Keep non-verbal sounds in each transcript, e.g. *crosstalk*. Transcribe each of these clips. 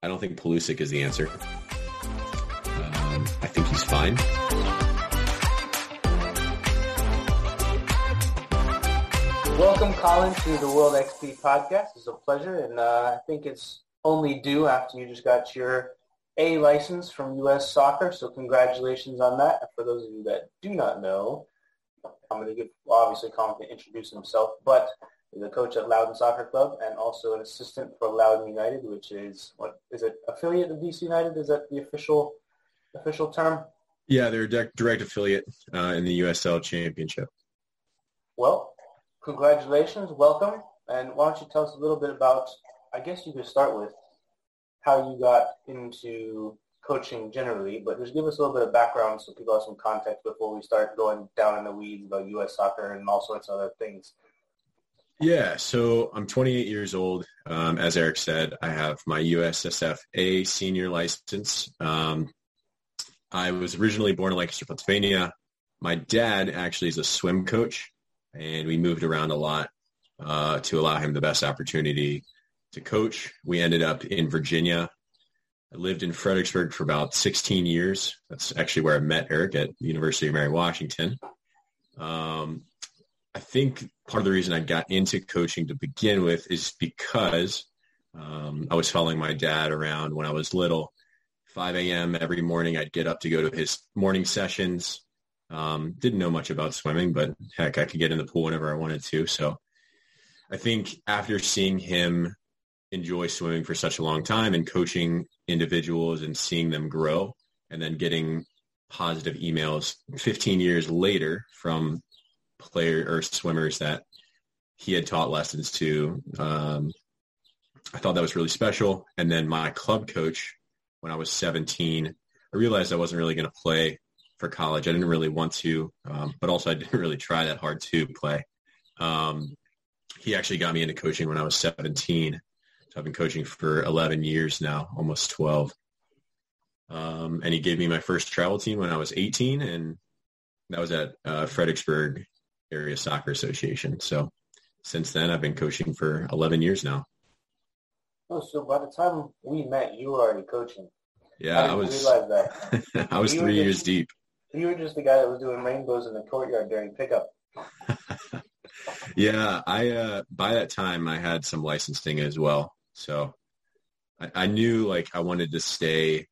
I don't think Pulisic is the answer. Um, I think he's fine. Welcome, Colin, to the World XP podcast. It's a pleasure, and uh, I think it's only due after you just got your A license from U.S. Soccer. So congratulations on that. And for those of you that do not know, I'm going to give obviously Colin can introduce himself, but he's a coach at Loudoun Soccer Club and also an assistant for Loudoun United, which is what is it affiliate of DC United? Is that the official official term? Yeah, they're a direct affiliate uh, in the USL Championship. Well, congratulations, welcome, and why don't you tell us a little bit about? I guess you could start with how you got into coaching generally, but just give us a little bit of background so people have some context before we start going down in the weeds about U.S. soccer and all sorts of other things. Yeah, so I'm 28 years old. Um, as Eric said, I have my USSF A senior license. Um, I was originally born in Lancaster, Pennsylvania. My dad actually is a swim coach, and we moved around a lot uh, to allow him the best opportunity to coach. We ended up in Virginia I lived in Fredericksburg for about 16 years. That's actually where I met Eric at the University of Mary Washington. Um, I think part of the reason I got into coaching to begin with is because um, I was following my dad around when I was little. 5 a.m. every morning, I'd get up to go to his morning sessions. Um, didn't know much about swimming, but heck, I could get in the pool whenever I wanted to. So I think after seeing him enjoy swimming for such a long time and coaching individuals and seeing them grow and then getting positive emails 15 years later from player or swimmers that he had taught lessons to. Um, I thought that was really special. And then my club coach, when I was 17, I realized I wasn't really going to play for college. I didn't really want to, um, but also I *laughs* didn't really try that hard to play. Um, he actually got me into coaching when I was 17. I've been coaching for 11 years now, almost 12. Um, and he gave me my first travel team when I was 18, and that was at uh, Fredericksburg Area Soccer Association. So since then, I've been coaching for 11 years now. Oh, so by the time we met, you were already coaching. Yeah, I, I was. Realize that. *laughs* I was three years deep. You were just the guy that was doing rainbows in the courtyard during pickup. *laughs* yeah, I uh, by that time I had some licensing as well. So I, I knew like I wanted to stay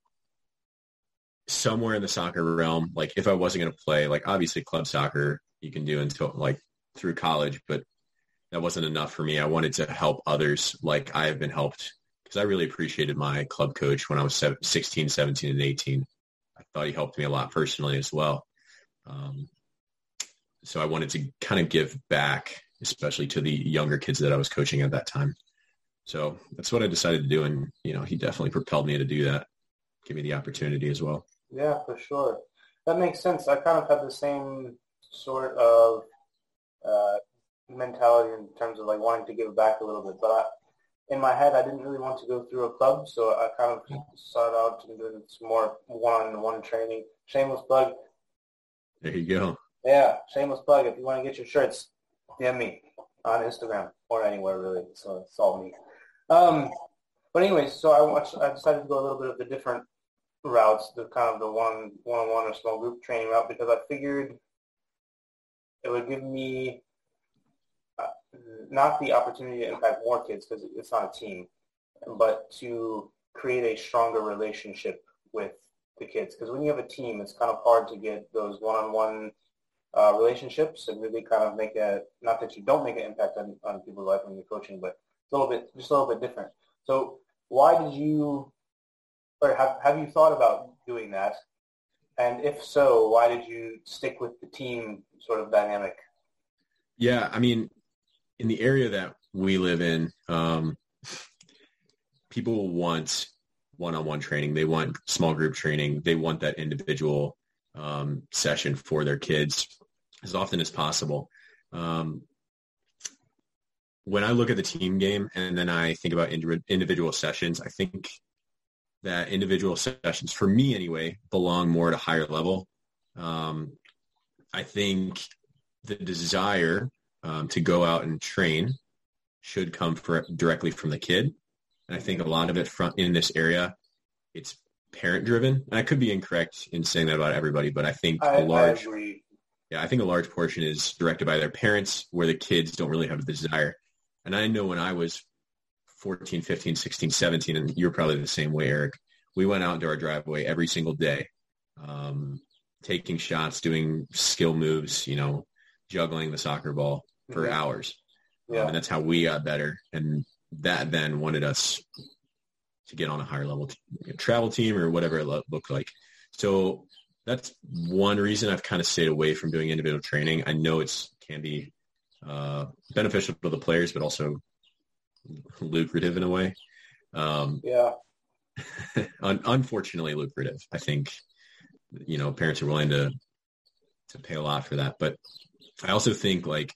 somewhere in the soccer realm. Like if I wasn't going to play, like obviously club soccer you can do until like through college, but that wasn't enough for me. I wanted to help others like I have been helped because I really appreciated my club coach when I was 16, 17, and 18. I thought he helped me a lot personally as well. Um, so I wanted to kind of give back, especially to the younger kids that I was coaching at that time. So that's what I decided to do. And, you know, he definitely propelled me to do that, give me the opportunity as well. Yeah, for sure. That makes sense. I kind of had the same sort of uh, mentality in terms of like wanting to give back a little bit. But I, in my head, I didn't really want to go through a club. So I kind of started out to do some more one-on-one training. Shameless plug. There you go. Yeah, shameless plug. If you want to get your shirts, DM me on Instagram or anywhere really. So it's all me. Um, but anyways, so I watched, I decided to go a little bit of the different routes, the kind of the one one-on-one or small group training route, because I figured it would give me uh, not the opportunity to impact more kids because it's not a team, but to create a stronger relationship with the kids. Because when you have a team, it's kind of hard to get those one-on-one uh, relationships and really kind of make a, not that you don't make an impact on, on people's life when you're coaching, but it's a little bit, just a little bit different. So why did you, or have, have you thought about doing that? And if so, why did you stick with the team sort of dynamic? Yeah, I mean, in the area that we live in, um, people want one-on-one training. They want small group training. They want that individual um, session for their kids as often as possible. Um, when I look at the team game and then I think about individual sessions, I think that individual sessions, for me anyway, belong more at a higher level. Um, I think the desire um, to go out and train should come for, directly from the kid. And I think a lot of it from in this area, it's parent driven. And I could be incorrect in saying that about everybody, but I think I, a large, I yeah, I think a large portion is directed by their parents where the kids don't really have the desire. And I know when I was 14, 15, 16, 17, and you're probably the same way, Eric, we went out into our driveway every single day, um, taking shots, doing skill moves, you know, juggling the soccer ball for Mhm. hours. Um, and that's how we got better. And that then wanted us to get on a higher level t- travel team or whatever it lo- looked like. So that's one reason I've kind of stayed away from doing individual training. I know it's can be uh, beneficial to the players, but also lucrative in a way. Um, Yeah. *laughs* un- unfortunately lucrative. I think, you know, parents are willing to, to pay a lot for that. But I also think like,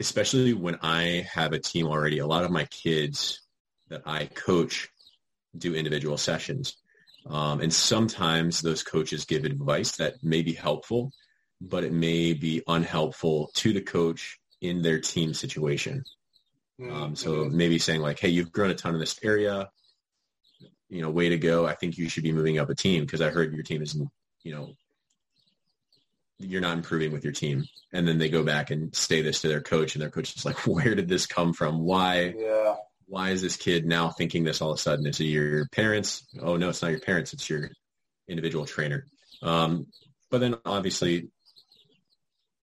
especially when I have a team already, a lot of my kids that I coach do individual sessions. Um, and sometimes those coaches give advice that may be helpful, but it may be unhelpful to the coach in their team situation. Um, so Mhm. maybe saying like, hey, you've grown a ton in this area. You know, way to go. I think you should be moving up a team because I heard your team is, you know, you're not improving with your team. And then they go back and say this to their coach and their coach is like, *laughs* where did this come from? Why, yeah. why is this kid now thinking this all of a sudden? Is it your parents? Oh no, it's not your parents. It's your individual trainer. Um, but then obviously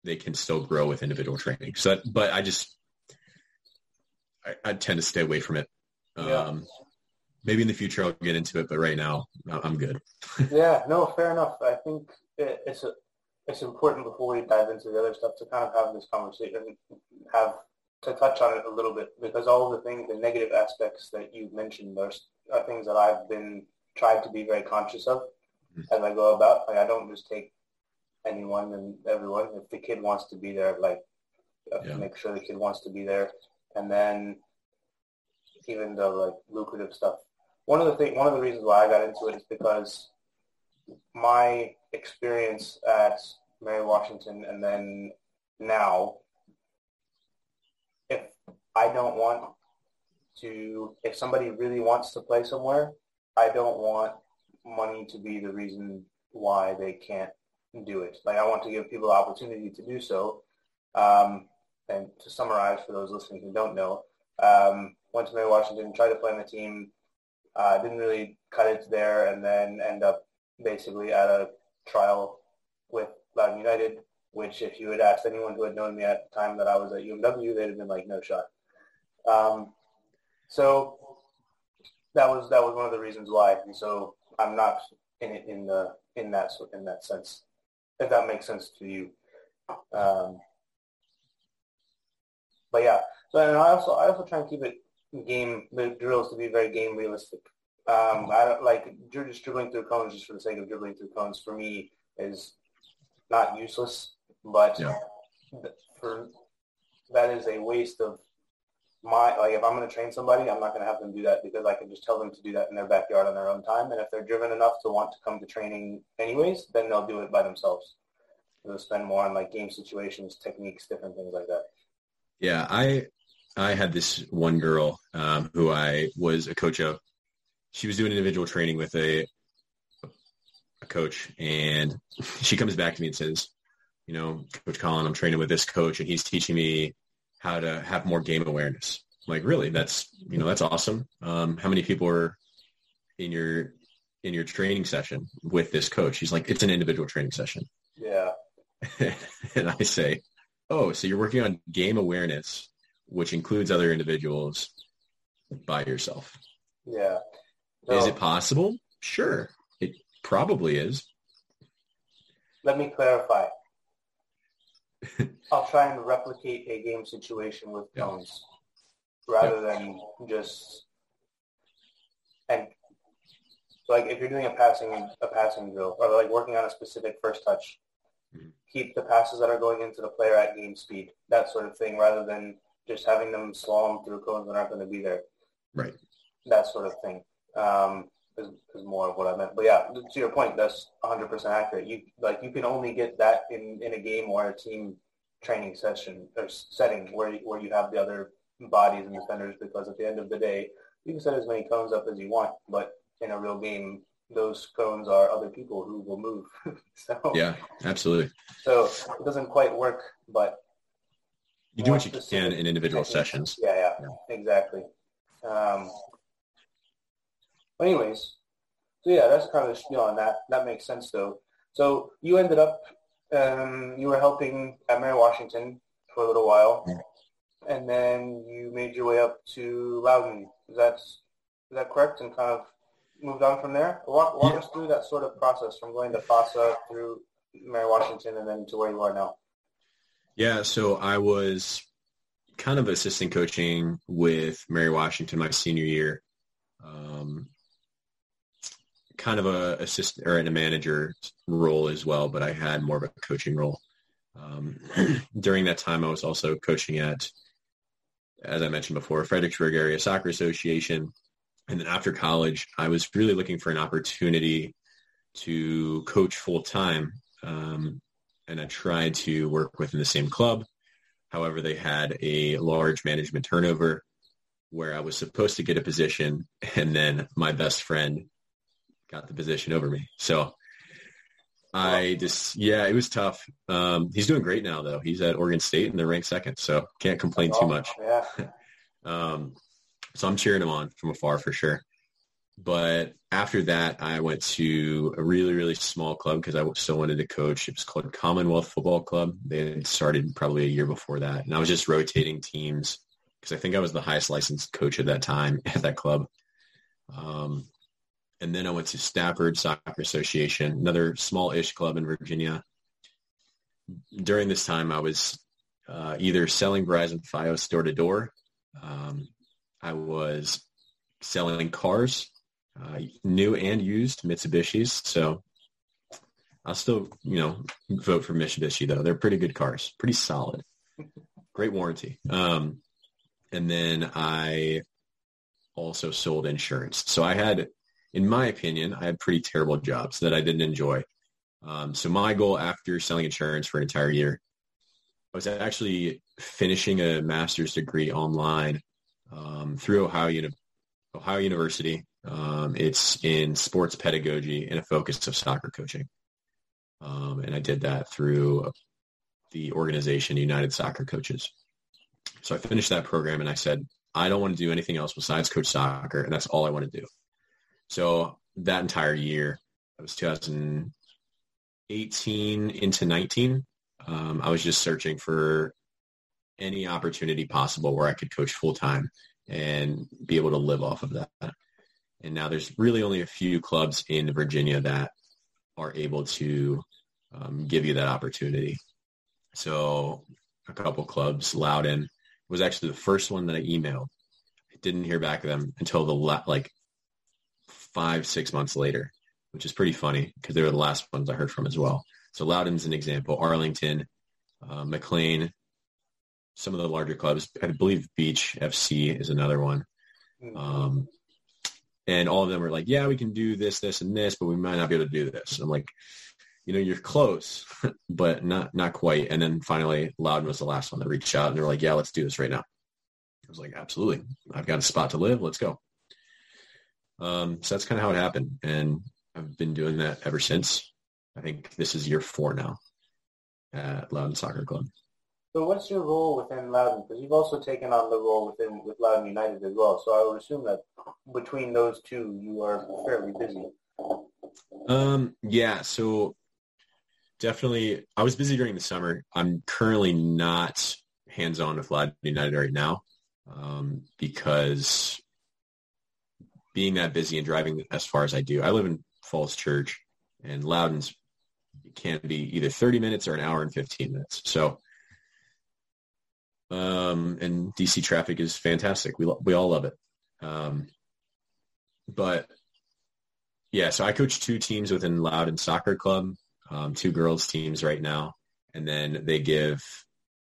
they can still grow with individual training. So, but I just, I, I tend to stay away from it. Um, Yeah. maybe in the future I'll get into it, but right now I'm good. *laughs* yeah, no, fair enough. I think it, it's a, it's important before we dive into the other stuff to kind of have this conversation, have to touch on it a little bit because all the things, the negative aspects that you mentioned, are, are things that I've been tried to be very conscious of Mhm. as I go about. Like I don't just take anyone and everyone. If the kid wants to be there, like to Yeah. make sure the kid wants to be there, and then even the like lucrative stuff. One of the thing, one of the reasons why I got into it is because my experience at Mary Washington and then now, if I don't want to, if somebody really wants to play somewhere, I don't want money to be the reason why they can't do it. Like I want to give people the opportunity to do so. Um, and to summarize for those listening who don't know, um, went to Mary Washington, tried to play on the team, uh, didn't really cut it there, and then end up basically at a trial with Loudoun United, which if you had asked anyone who had known me at the time that I was at UMW, they'd have been like, no shot. Um, so that was that was one of the reasons why, and so I'm not in it in the in that in that sense, if that makes sense to you. Um, but yeah, so and I also I also try and keep it game the drills to be very game realistic. Um, I don't like just dribbling through cones just for the sake of dribbling through cones. For me, is not useless, but Yeah. for that is a waste of my like if I'm going to train somebody, I'm not going to have them do that because I can just tell them to do that in their backyard on their own time. And if they're driven enough to want to come to training anyways, then they'll do it by themselves. They'll spend more on like game situations, techniques, different things like that. Yeah, I I had this one girl um, who I was a coach of. She was doing individual training with a a coach, and she comes back to me and says, "You know, Coach Colin, I'm training with this coach, and he's teaching me how to have more game awareness." I'm like, really? That's you know, that's awesome. Um, how many people are in your in your training session with this coach? He's like, it's an individual training session. Yeah, *laughs* and I say, oh, so you're working on game awareness, which includes other individuals by yourself. yeah. Is it possible? Sure. It probably is. Let me clarify. *laughs* I'll try and replicate a game situation with Yeah. cones rather than just and like if you're doing a passing a passing drill or like working on a specific first touch. Keep the passes that are going into the player at game speed, that sort of thing, rather than just having them slalom through cones that aren't going to be there. Right. That sort of thing. Um, is, is more of what I meant. But yeah, to your point, that's 100% accurate. You like you can only get that in, in a game or a team training session or setting where you, where you have the other bodies and defenders because at the end of the day, you can set as many cones up as you want, but in a real game, those cones are other people who will move. *laughs* so yeah, absolutely. So it doesn't quite work, but you do what you can in individual sessions. Yeah, yeah, yeah. exactly. Um, but anyways, so yeah, that's kind of the spiel on that. That makes sense though. So you ended up, um, you were helping at Mary Washington for a little while, and then you made your way up to Loudoun. Is that is that correct? And kind of moved on from there. Walk, walk yeah. us through that sort of process from going to FASA through Mary Washington and then to where you are now. Yeah, so I was kind of assistant coaching with Mary Washington my senior year. Um, kind of a assistant or in a manager role as well, but I had more of a coaching role. Um, *clears throat* during that time, I was also coaching at, as I mentioned before, Fredericksburg Area Soccer Association. And then after college, I was really looking for an opportunity to coach full time. Um, and I tried to work within the same club. However, they had a large management turnover where I was supposed to get a position and then my best friend got the position over me. So I just, yeah, it was tough. Um, he's doing great now though. He's at Oregon State and they're ranked second. So can't complain too much. Yeah. *laughs* um, so I'm cheering him on from afar for sure. But after that, I went to a really, really small club because I still wanted to coach. It was called Commonwealth Football Club. They had started probably a year before that. And I was just rotating teams because I think I was the highest licensed coach at that time *laughs* at that club. Um, and then I went to Stafford Soccer Association, another small-ish club in Virginia. During this time, I was uh, either selling Verizon Fios door to door. I was selling cars uh, new and used Mitsubishis. So I'll still, you know, vote for Mitsubishi though. They're pretty good cars, pretty solid, great warranty. Um, and then I also sold insurance. So I had, in my opinion, I had pretty terrible jobs that I didn't enjoy. Um, so my goal after selling insurance for an entire year I was actually finishing a master's degree online um, through Ohio, Uni- Ohio University um, it's in sports pedagogy and a focus of soccer coaching. Um, and I did that through the organization United Soccer Coaches. So I finished that program and I said, I don't want to do anything else besides coach soccer, and that's all I want to do. So that entire year, it was 2018 into 19. Um, I was just searching for any opportunity possible where I could coach full time and be able to live off of that. And now there's really only a few clubs in Virginia that are able to um, give you that opportunity. So a couple clubs, Loudoun was actually the first one that I emailed. I didn't hear back of them until the la- like five, six months later, which is pretty funny because they were the last ones I heard from as well. So Loudoun's an example. Arlington, uh, McLean, some of the larger clubs. I believe Beach FC is another one. Mm-hmm. Um, and all of them were like, yeah, we can do this, this, and this, but we might not be able to do this. I'm like, you know, you're close, *laughs* but not not quite. And then finally, Loudoun was the last one that reached out, and they were like, yeah, let's do this right now. I was like, absolutely. I've got a spot to live. Let's go. Um, so that's kind of how it happened, and I've been doing that ever since. I think this is year four now at Loudoun Soccer Club. So what's your role within Loudoun? Because you've also taken on the role within with Loudoun United as well. So I would assume that between those two, you are fairly busy. Um, yeah. So definitely, I was busy during the summer. I'm currently not hands-on with Loudoun United right now um, because being that busy and driving as far as I do, I live in Falls Church, and Loudoun's can be either 30 minutes or an hour and 15 minutes. So um, and DC traffic is fantastic. We we all love it. Um, but yeah, so I coach two teams within Loudoun Soccer Club, um, two girls teams right now, and then they give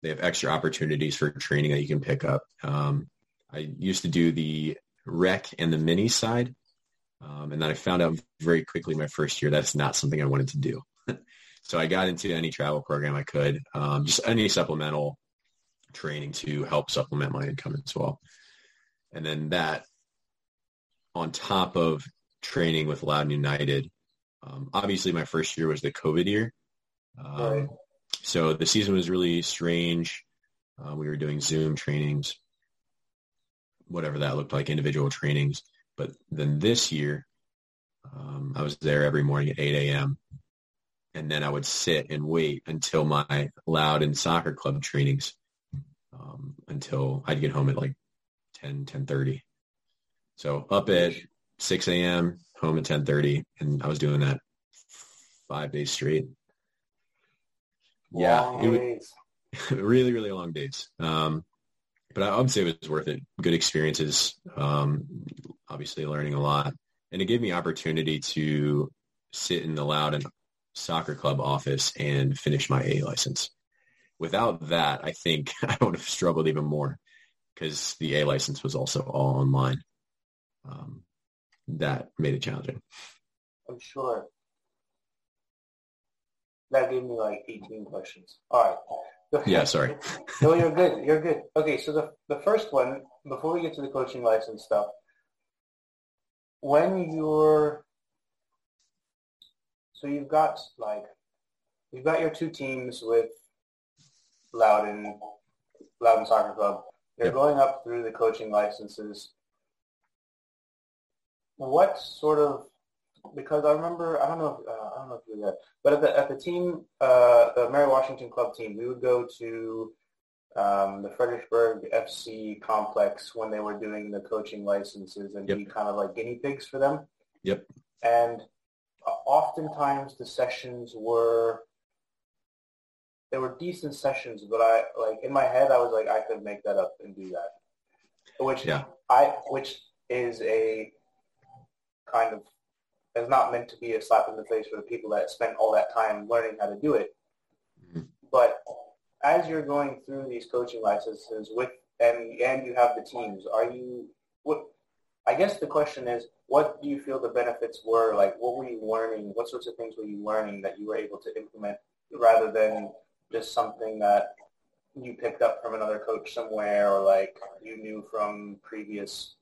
they have extra opportunities for training that you can pick up. Um, I used to do the rec and the mini side, um, and then I found out very quickly my first year that's not something I wanted to do. *laughs* so I got into any travel program I could, um, just any supplemental training to help supplement my income as well. And then that on top of training with Loudoun United, um, obviously my first year was the COVID year. Um, right. So the season was really strange. Uh, we were doing Zoom trainings, whatever that looked like, individual trainings. But then this year, um, I was there every morning at 8 a.m. And then I would sit and wait until my Loudoun soccer club trainings um, until I'd get home at like 10, 10.30. So up at 6 a.m., home at 10.30. And I was doing that five days straight. Long yeah, it was *laughs* really, really long days. Um, but I would say it was worth it. Good experiences. Um, obviously learning a lot. And it gave me opportunity to sit in the Loudoun Soccer Club office and finish my A license. Without that, I think *laughs* I would have struggled even more because the A license was also all online. Um, that made it challenging. I'm sure. That gave me like 18 questions. All right. Yeah, sorry. *laughs* no, you're good. You're good. Okay, so the the first one, before we get to the coaching license stuff, when you're so you've got like you've got your two teams with Loudoun, Loudon Soccer Club. They're yep. going up through the coaching licenses. What sort of because I remember I don't know if, uh, I don't know if you there, but at the at the team uh, the Mary Washington Club team, we would go to um, the Fredericksburg FC complex when they were doing the coaching licenses and yep. be kind of like guinea pigs for them. Yep. And oftentimes the sessions were they were decent sessions, but I like in my head I was like I could make that up and do that, which yeah. I which is a kind of is not meant to be a slap in the face for the people that spent all that time learning how to do it. Mm-hmm. But as you're going through these coaching licenses with and and you have the teams, are you what? I guess the question is, what do you feel the benefits were? Like, what were you learning? What sorts of things were you learning that you were able to implement rather than just something that you picked up from another coach somewhere or like you knew from previous,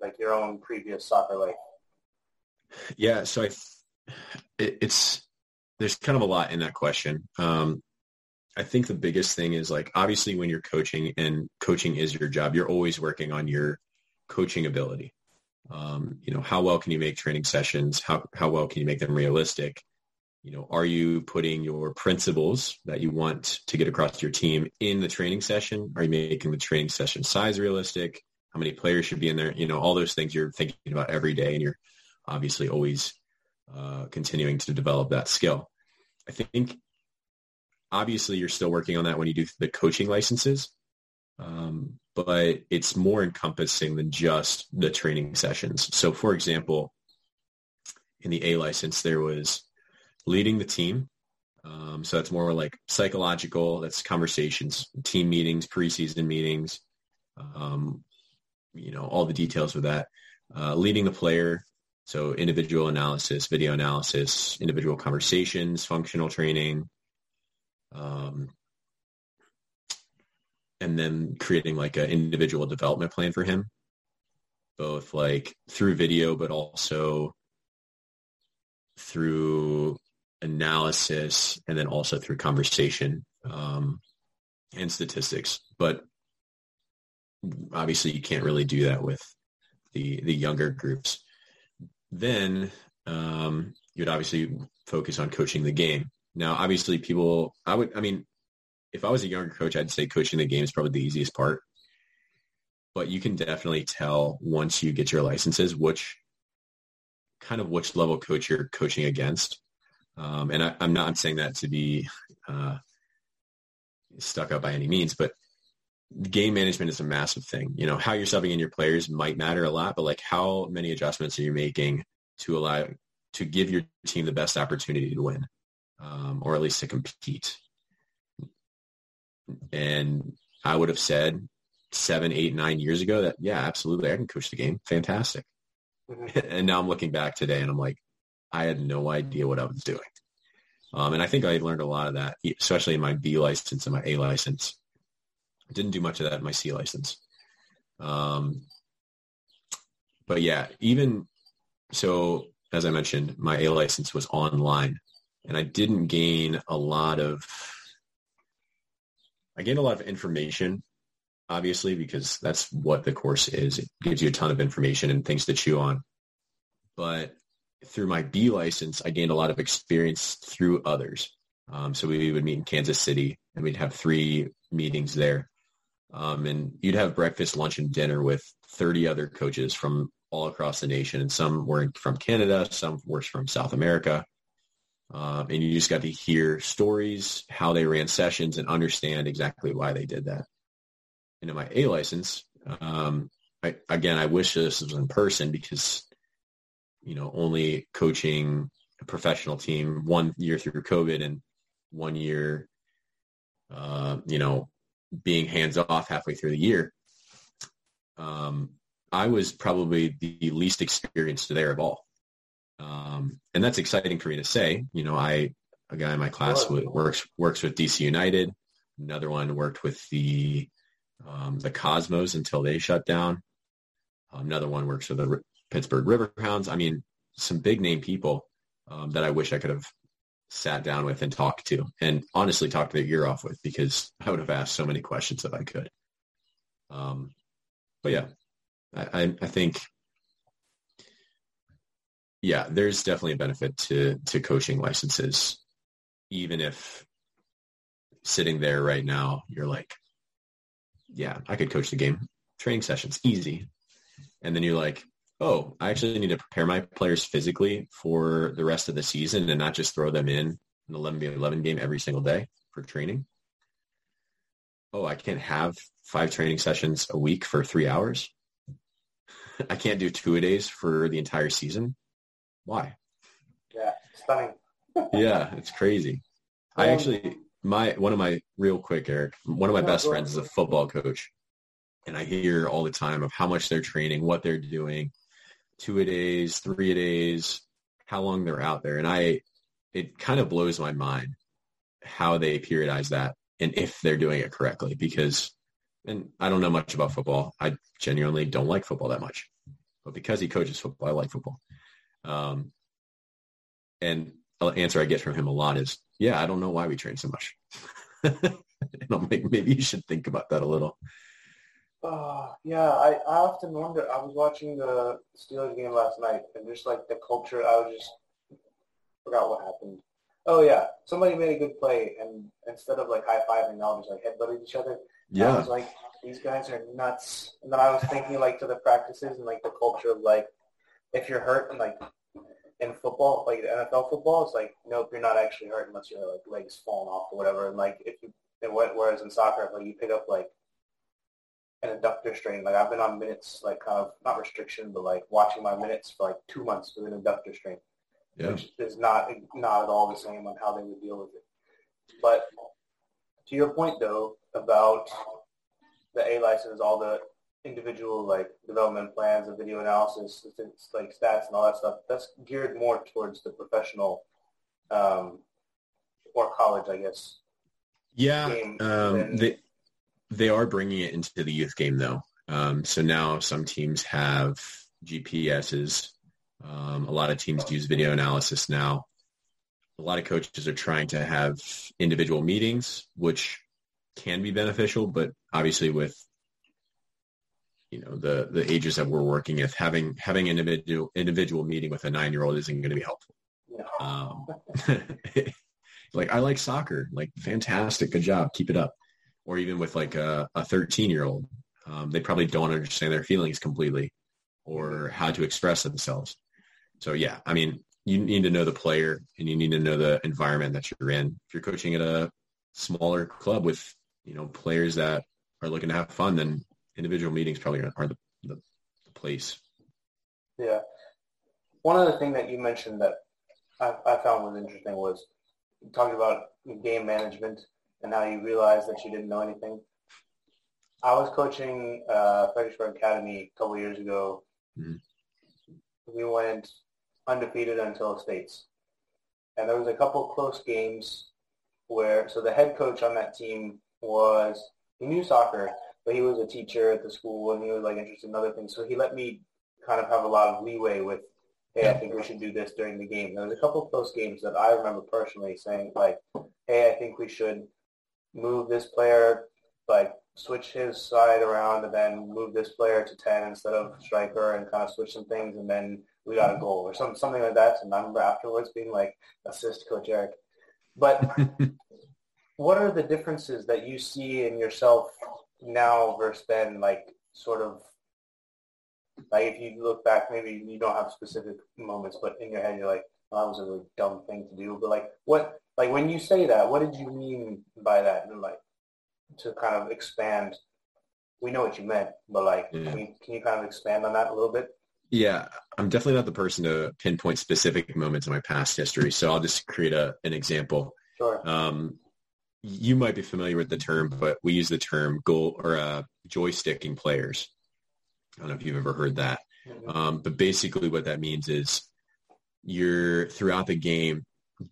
like your own previous soccer life? Yeah, so I, it, it's there's kind of a lot in that question. Um, I think the biggest thing is like obviously when you're coaching and coaching is your job, you're always working on your coaching ability. Um, you know, how well can you make training sessions? How how well can you make them realistic? You know, are you putting your principles that you want to get across to your team in the training session? Are you making the training session size realistic? How many players should be in there? You know, all those things you're thinking about every day, and you're obviously always uh, continuing to develop that skill. I think obviously you're still working on that when you do the coaching licenses, um, but it's more encompassing than just the training sessions. So for example, in the A license, there was leading the team. Um, so that's more like psychological, that's conversations, team meetings, preseason meetings, um, you know, all the details with that. Uh, leading the player, so individual analysis, video analysis, individual conversations, functional training, um, and then creating like an individual development plan for him, both like through video, but also through analysis and then also through conversation um, and statistics. But obviously you can't really do that with the, the younger groups. Then um, you'd obviously focus on coaching the game. Now, obviously, people, I would, I mean, if I was a younger coach, I'd say coaching the game is probably the easiest part. But you can definitely tell once you get your licenses which kind of which level coach you're coaching against. Um, and I, am not I'm saying that to be uh, stuck up by any means, but game management is a massive thing. You know, how you're subbing in your players might matter a lot, but like how many adjustments are you making to allow to give your team the best opportunity to win? um, or at least to compete. And I would have said seven, eight, nine years ago that, yeah, absolutely, I can coach the game. Fantastic. Mm-hmm. *laughs* and now I'm looking back today and I'm like, I had no idea what I was doing. Um, and I think I learned a lot of that, especially in my B license and my A license. didn't do much of that in my C license. Um, but yeah, even so, as I mentioned, my A license was online and I didn't gain a lot of, I gained a lot of information, obviously, because that's what the course is. It gives you a ton of information and things to chew on. But through my B license, I gained a lot of experience through others. Um, so we would meet in Kansas City and we'd have three meetings there. Um, and you'd have breakfast, lunch, and dinner with 30 other coaches from all across the nation. And some were from Canada, some were from South America. Um, and you just got to hear stories, how they ran sessions, and understand exactly why they did that. And in my A license, um, I, again, I wish this was in person because, you know, only coaching a professional team one year through COVID and one year, uh, you know, being hands off halfway through the year. Um, I was probably the least experienced there of all. Um, and that's exciting for me to say. You know, I a guy in my class works works with DC United. Another one worked with the um, the Cosmos until they shut down. Another one works with the Pittsburgh Riverhounds. I mean, some big name people um, that I wish I could have sat down with and talked to, and honestly talked their ear off with, because I would have asked so many questions if I could. Um, but yeah, I, I think yeah, there's definitely a benefit to to coaching licenses, even if sitting there right now, you're like, yeah, I could coach the game. Training sessions, easy. And then you're like, oh, I actually need to prepare my players physically for the rest of the season and not just throw them in an 11 11 game every single day for training. Oh, I can't have five training sessions a week for three hours. *laughs* I can't do two a days for the entire season. Why? Yeah, stunning. *laughs* yeah, it's crazy. Um, I actually, my one of my real quick, Eric, one of my best friends is a football coach, and I hear all the time of how much they're training, what they're doing, two a days, three a days, how long they're out there, and I, it kind of blows my mind how they periodize that and if they're doing it correctly because and I don't know much about football. I genuinely don't like football that much. But because he coaches football, I like football. Um, and the answer I get from him a lot is, yeah, I don't know why we train so much. *laughs* and I'm like, maybe you should think about that a little. Uh, yeah, I, I often wonder. I was watching the Steelers game last night, and just like the culture, I was just forgot what happened. Oh yeah, somebody made a good play, and instead of like high fiving, all just like headbutting each other. Yeah, I was like, these guys are nuts. And then I was thinking like to the practices and like the culture of like, if you're hurt and like in football, like NFL football, it's like, nope, you're not actually hurt unless your like legs falling off or whatever. And like if you, and whereas in soccer, like you pick up like an adductor strain. Like I've been on minutes, like kind of not restriction, but like watching my minutes for like two months with an adductor strain, yeah. which is not not at all the same on how they would deal with it. But to your point though about the A license, all the individual like development plans and video analysis, it's like stats and all that stuff. That's geared more towards the professional um, or college, I guess. Yeah, um, they they are bringing it into the youth game though. Um, so now some teams have GPSs. Um, a lot of teams use video analysis now. A lot of coaches are trying to have individual meetings, which can be beneficial, but obviously with you know the the ages that we're working with, having having an individual individual meeting with a nine year old isn't going to be helpful. Um, *laughs* like I like soccer, like fantastic, good job, keep it up. Or even with like a, a 13 year old, um, they probably don't understand their feelings completely or how to express themselves. So yeah, I mean, you need to know the player and you need to know the environment that you're in. If you're coaching at a smaller club with, you know, players that are looking to have fun, then individual meetings probably are the, the, the place. Yeah. One other thing that you mentioned that I, I found was interesting was talking about game management and how you realized that you didn't know anything. I was coaching uh, Fredericksburg Academy a couple years ago. Mm-hmm. We went undefeated until states. And there was a couple close games where, so the head coach on that team was he knew soccer, but he was a teacher at the school and he was like interested in other things. So he let me kind of have a lot of leeway with, hey, I think we should do this during the game. There was a couple close games that I remember personally saying like, hey, I think we should move this player, like switch his side around and then move this player to 10 instead of striker and kind of switch some things and then we got a goal or some, something like that. And I remember afterwards being like, assist Coach Eric. But *laughs* what are the differences that you see in yourself now versus then, like sort of like if you look back, maybe you don't have specific moments, but in your head you're like, oh, that was a really dumb thing to do. But like what, like when you say that, what did you mean by that? And like to kind of expand, we know what you meant, but like, yeah. can, you, can you kind of expand on that a little bit? Yeah, I'm definitely not the person to pinpoint specific moments in my past history. So I'll just create a, an example. Sure. Um, you might be familiar with the term, but we use the term goal or uh, joysticking players. I don't know if you've ever heard that. Mm-hmm. Um, but basically what that means is you're throughout the game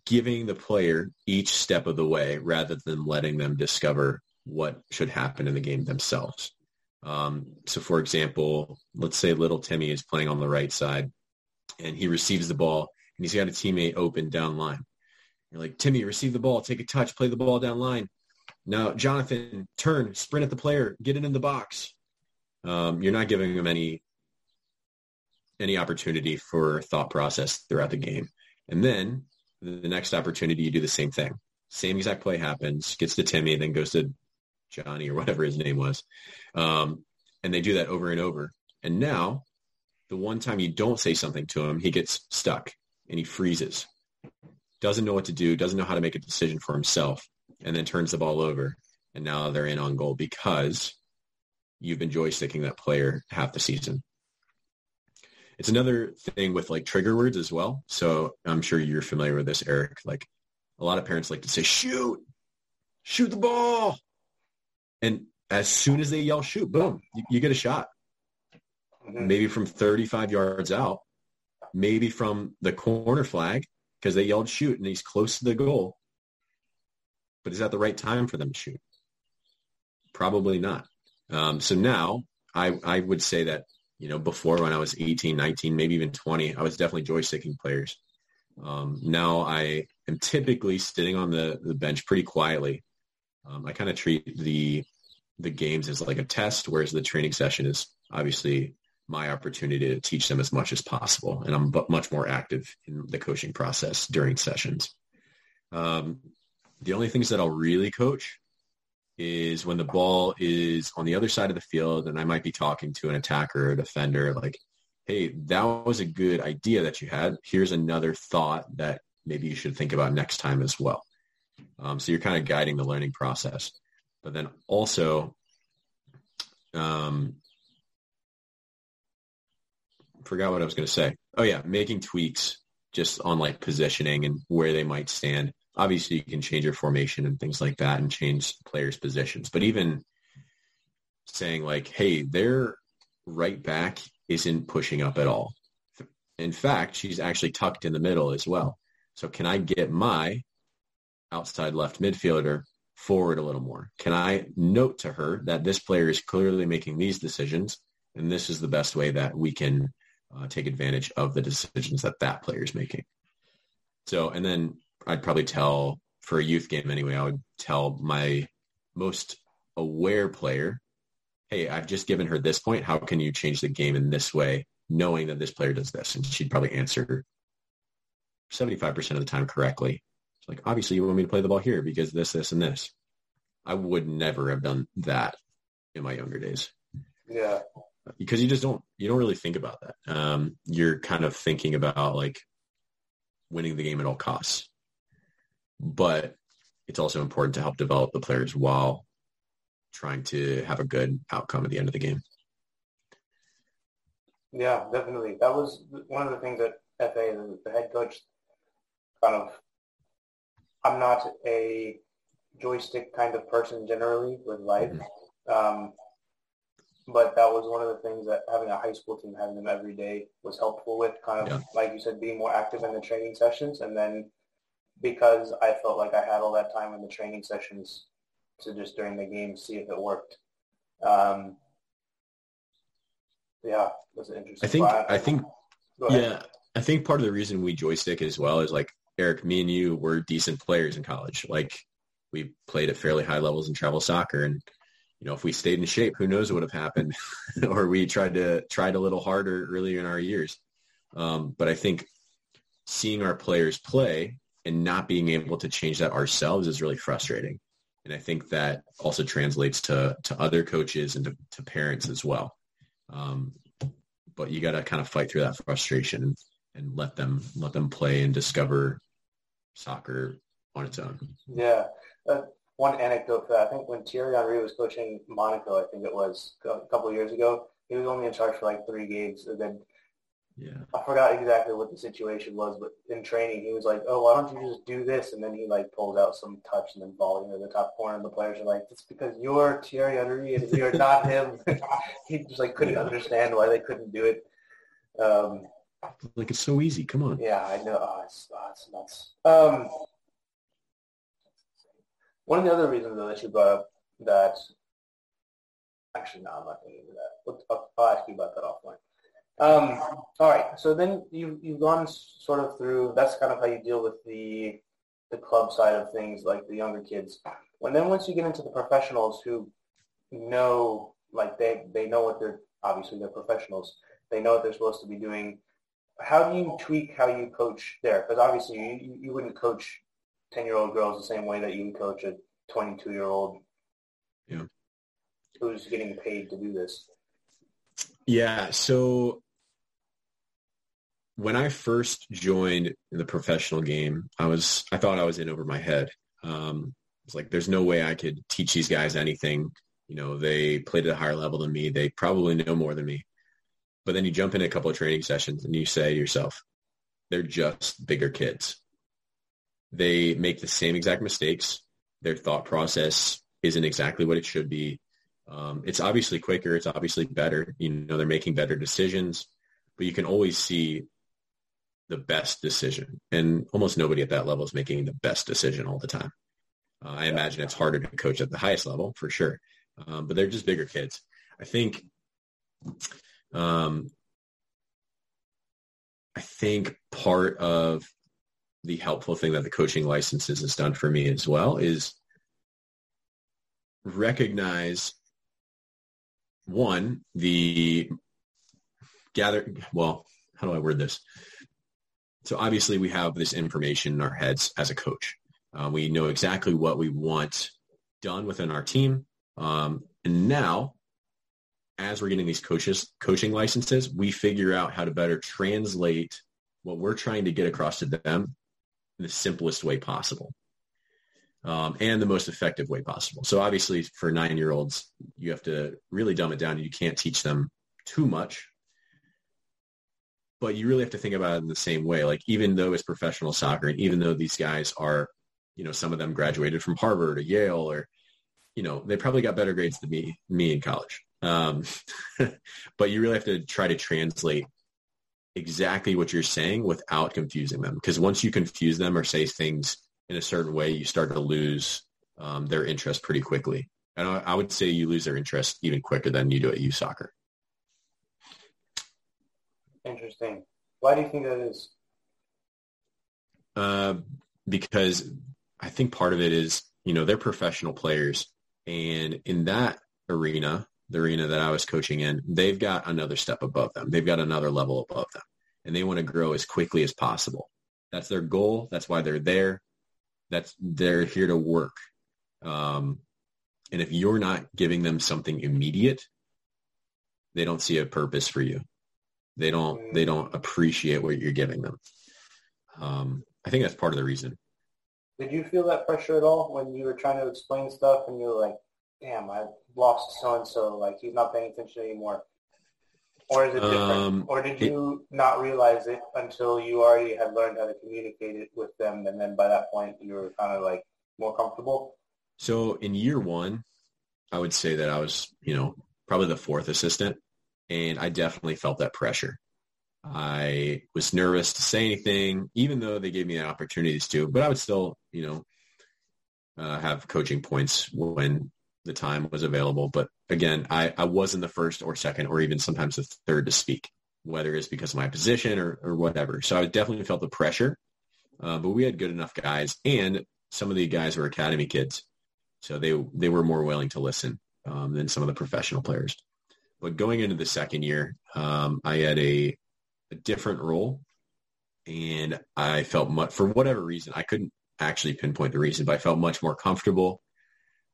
giving the player each step of the way rather than letting them discover what should happen in the game themselves. Um, so for example, let's say little Timmy is playing on the right side and he receives the ball and he's got a teammate open down line. You're like, Timmy, receive the ball, take a touch, play the ball down line. Now, Jonathan, turn, sprint at the player, get it in the box. Um, you're not giving him any any opportunity for thought process throughout the game. And then the next opportunity, you do the same thing. Same exact play happens, gets to Timmy, then goes to Johnny or whatever his name was. Um, and they do that over and over. And now the one time you don't say something to him, he gets stuck and he freezes doesn't know what to do, doesn't know how to make a decision for himself, and then turns the ball over. And now they're in on goal because you've been joysticking that player half the season. It's another thing with like trigger words as well. So I'm sure you're familiar with this, Eric. Like a lot of parents like to say, shoot, shoot the ball. And as soon as they yell shoot, boom, you, you get a shot. Mm-hmm. Maybe from 35 yards out, maybe from the corner flag, because they yelled shoot and he's close to the goal. But is that the right time for them to shoot? Probably not. Um, so now I, I would say that, you know, before when I was 18, 19, maybe even 20, I was definitely joysticking players. Um, now I am typically sitting on the, the bench pretty quietly. Um, I kind of treat the the games as like a test, whereas the training session is obviously my opportunity to teach them as much as possible. And I'm much more active in the coaching process during sessions. Um, the only things that I'll really coach is when the ball is on the other side of the field and I might be talking to an attacker or defender like, hey, that was a good idea that you had. Here's another thought that maybe you should think about next time as well. Um, so you're kind of guiding the learning process. But then also, um, forgot what I was going to say. Oh yeah, making tweaks just on like positioning and where they might stand. Obviously, you can change your formation and things like that and change players' positions. But even saying like, hey, their right back isn't pushing up at all. In fact, she's actually tucked in the middle as well. So can I get my outside left midfielder forward a little more? Can I note to her that this player is clearly making these decisions and this is the best way that we can uh, take advantage of the decisions that that player is making. So, and then I'd probably tell for a youth game anyway, I would tell my most aware player, hey, I've just given her this point. How can you change the game in this way, knowing that this player does this? And she'd probably answer 75% of the time correctly. It's like, obviously you want me to play the ball here because this, this, and this. I would never have done that in my younger days. Yeah because you just don't you don't really think about that. Um, you're kind of thinking about like winning the game at all costs, but it's also important to help develop the players while trying to have a good outcome at the end of the game. Yeah, definitely. That was one of the things that FA, the head coach, kind of. I'm not a joystick kind of person generally with life. Mm-hmm. Um, but that was one of the things that having a high school team, having them every day was helpful with kind of, yeah. like you said, being more active in the training sessions. And then because I felt like I had all that time in the training sessions, to just during the game see if it worked. Um, yeah, was interesting. I think I think yeah, I think part of the reason we joystick as well is like Eric, me and you were decent players in college. Like we played at fairly high levels in travel soccer and you know, if we stayed in shape, who knows what would have happened *laughs* or we tried to tried a little harder earlier in our years. Um, but I think seeing our players play and not being able to change that ourselves is really frustrating. And I think that also translates to, to other coaches and to, to parents as well. Um, but you got to kind of fight through that frustration and, let them let them play and discover soccer on its own. Yeah. Uh, one anecdote for that, I think when Thierry Henry was coaching Monaco, I think it was a couple of years ago, he was only in charge for like three games. And then yeah. I forgot exactly what the situation was, but in training, he was like, oh, why don't you just do this? And then he like pulls out some touch and then volley into the top corner. And the players are like, it's because you're Thierry Henry and you're not him. *laughs* he just like couldn't yeah. understand why they couldn't do it. Um, like it's so easy. Come on. Yeah, I know. Oh, it's, oh, it's nuts. Um, one of the other reasons though that you brought up that actually no, I'm not going to do that. I'll, I'll ask you about that offline. Um, all right. So then you you've gone sort of through. That's kind of how you deal with the the club side of things, like the younger kids. When then once you get into the professionals who know, like they they know what they're obviously they're professionals. They know what they're supposed to be doing. How do you tweak how you coach there? Because obviously you, you wouldn't coach ten year old girls the same way that you would coach a twenty two year old. Yeah. Who's getting paid to do this? Yeah. So when I first joined the professional game, I was I thought I was in over my head. Um, it's like there's no way I could teach these guys anything. You know, they played at a higher level than me. They probably know more than me. But then you jump in a couple of training sessions and you say to yourself, they're just bigger kids. They make the same exact mistakes. Their thought process isn't exactly what it should be. Um, it's obviously quicker. It's obviously better. You know, they're making better decisions, but you can always see the best decision. And almost nobody at that level is making the best decision all the time. Uh, I imagine it's harder to coach at the highest level for sure, um, but they're just bigger kids. I think, um, I think part of the helpful thing that the coaching licenses has done for me as well is recognize one the gather well how do i word this so obviously we have this information in our heads as a coach. Uh, we know exactly what we want done within our team. Um, and now, as we're getting these coaches coaching licenses, we figure out how to better translate what we're trying to get across to them in the simplest way possible. Um, and the most effective way possible. So obviously for nine-year-olds, you have to really dumb it down. You can't teach them too much but you really have to think about it in the same way. Like even though it's professional soccer and even though these guys are, you know, some of them graduated from Harvard or Yale or, you know, they probably got better grades than me, me in college. Um, *laughs* but you really have to try to translate exactly what you're saying without confusing them. Because once you confuse them or say things in a certain way, you start to lose um, their interest pretty quickly. And I, I would say you lose their interest even quicker than you do at youth soccer. Interesting. Why do you think that is? Uh, because I think part of it is, you know, they're professional players. And in that arena, the arena that I was coaching in, they've got another step above them. They've got another level above them. And they want to grow as quickly as possible. That's their goal. That's why they're there. That's they're here to work. Um, and if you're not giving them something immediate, they don't see a purpose for you. They don't they don't appreciate what you're giving them. Um, I think that's part of the reason. Did you feel that pressure at all when you were trying to explain stuff and you were like, "Damn, I lost so and so. Like he's not paying attention anymore." Or is it different? Um, or did you it, not realize it until you already had learned how to communicate it with them, and then by that point you were kind of like more comfortable? So in year one, I would say that I was, you know, probably the fourth assistant and I definitely felt that pressure. I was nervous to say anything, even though they gave me the opportunities to, but I would still, you know, uh, have coaching points when the time was available. But again, I, I wasn't the first or second or even sometimes the third to speak, whether it's because of my position or, or whatever. So I definitely felt the pressure, uh, but we had good enough guys and some of the guys were academy kids. So they, they were more willing to listen um, than some of the professional players. But going into the second year, um, I had a, a different role and I felt much, for whatever reason, I couldn't actually pinpoint the reason, but I felt much more comfortable.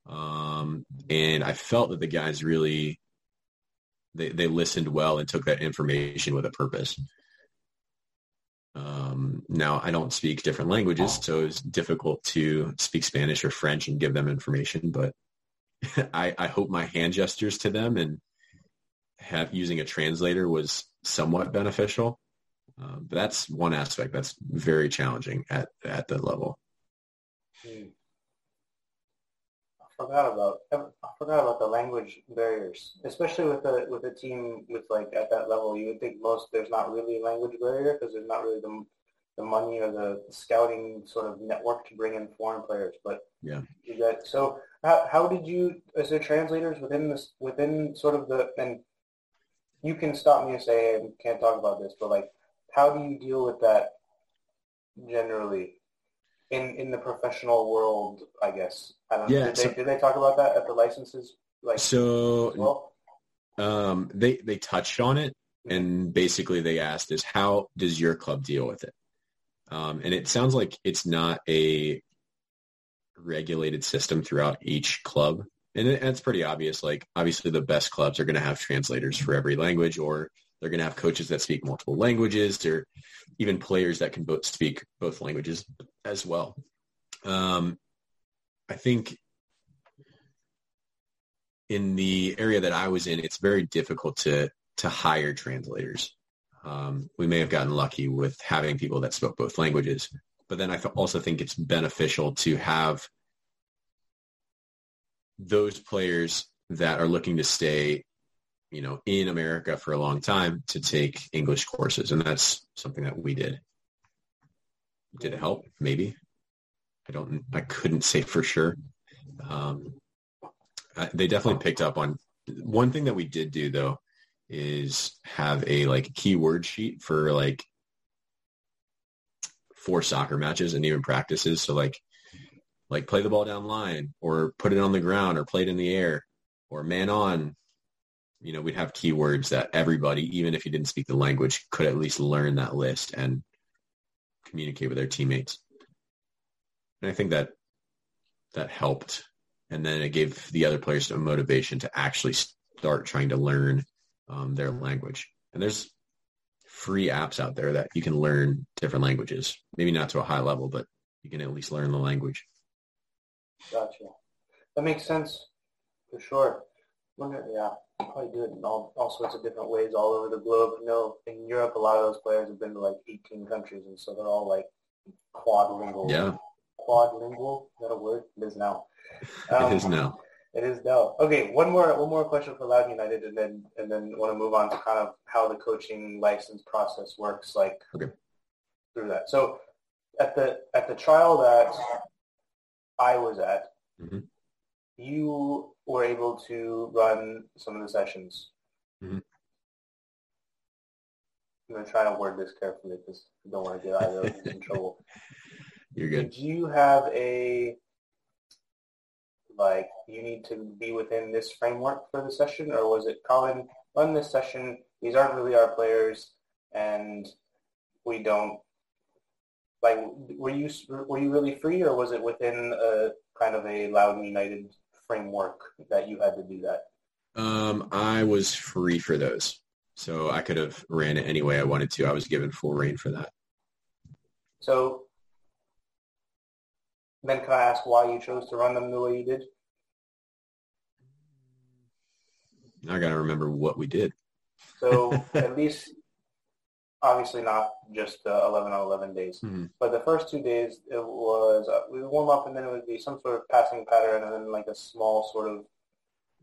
Um, and I felt that the guys really, they, they listened well and took that information with a purpose. Um, now I don't speak different languages, so it's difficult to speak Spanish or French and give them information, but *laughs* I, I hope my hand gestures to them and have using a translator was somewhat beneficial. Um, but that's one aspect that's very challenging at, at the level. Hmm. I forgot about I forgot about the language barriers, especially with a with a team with like at that level. You would think most there's not really a language barrier because there's not really the the money or the scouting sort of network to bring in foreign players. But yeah, you got so how how did you as there translators within this within sort of the and you can stop me and say I can't talk about this, but like how do you deal with that generally in in the professional world? I guess I don't know. Yeah, Did, so- they, did they talk about that at the licenses? Like So well, um, they they touched on it, and basically they asked is how does your club deal with it? Um, and it sounds like it's not a regulated system throughout each club, and it, it's pretty obvious. Like obviously the best clubs are going to have translators for every language, or they're going to have coaches that speak multiple languages, or even players that can both speak both languages as well. Um, I think in the area that I was in, it's very difficult to to hire translators. Um, we may have gotten lucky with having people that spoke both languages, but then I also think it's beneficial to have those players that are looking to stay, you know, in America for a long time to take English courses, and that's something that we did. Did it help? Maybe. I don't. I couldn't say for sure. Um, uh, they definitely picked up on one thing that we did do though is have a like keyword sheet for like for soccer matches and even practices. So like like play the ball down line or put it on the ground or play it in the air or man on. You know, we'd have keywords that everybody, even if you didn't speak the language, could at least learn that list and communicate with their teammates. And I think that that helped and then it gave the other players some motivation to actually start trying to learn um, their language. And there's free apps out there that you can learn different languages. Maybe not to a high level, but you can at least learn the language. Gotcha. That makes sense for sure. Wonder, yeah, probably do it in all, all sorts of different ways all over the globe. I know in Europe, a lot of those players have been to like 18 countries, and so they're all like quadlingual. Yeah, Quadlingual, is that a word? It is now. Um, it is now. It is now. Okay, one more one more question for Loudoun United, and then and then want to move on to kind of how the coaching license process works, like Okay. through that. So at the at the trial that I was at, Mhm. you were able to run some of the sessions. Mhm. I'm gonna try to word this carefully because I don't want to get either of in trouble. *laughs* You're good. Did you have a like you need to be within this framework for the session, or was it Colin run this session? These aren't really our players, and we don't like. Were you were you really free, or was it within a kind of a Loudoun United framework that you had to do that? Um, I was free for those. So I could have ran it any way I wanted to. I was given full rein for that. So then, can I ask why you chose to run them the way you did? I got to remember what we did. So at least, obviously not just uh, 11 on 11 days, Mhm. but the first two days it was uh, we would warm up and then it would be some sort of passing pattern and then like a small sort of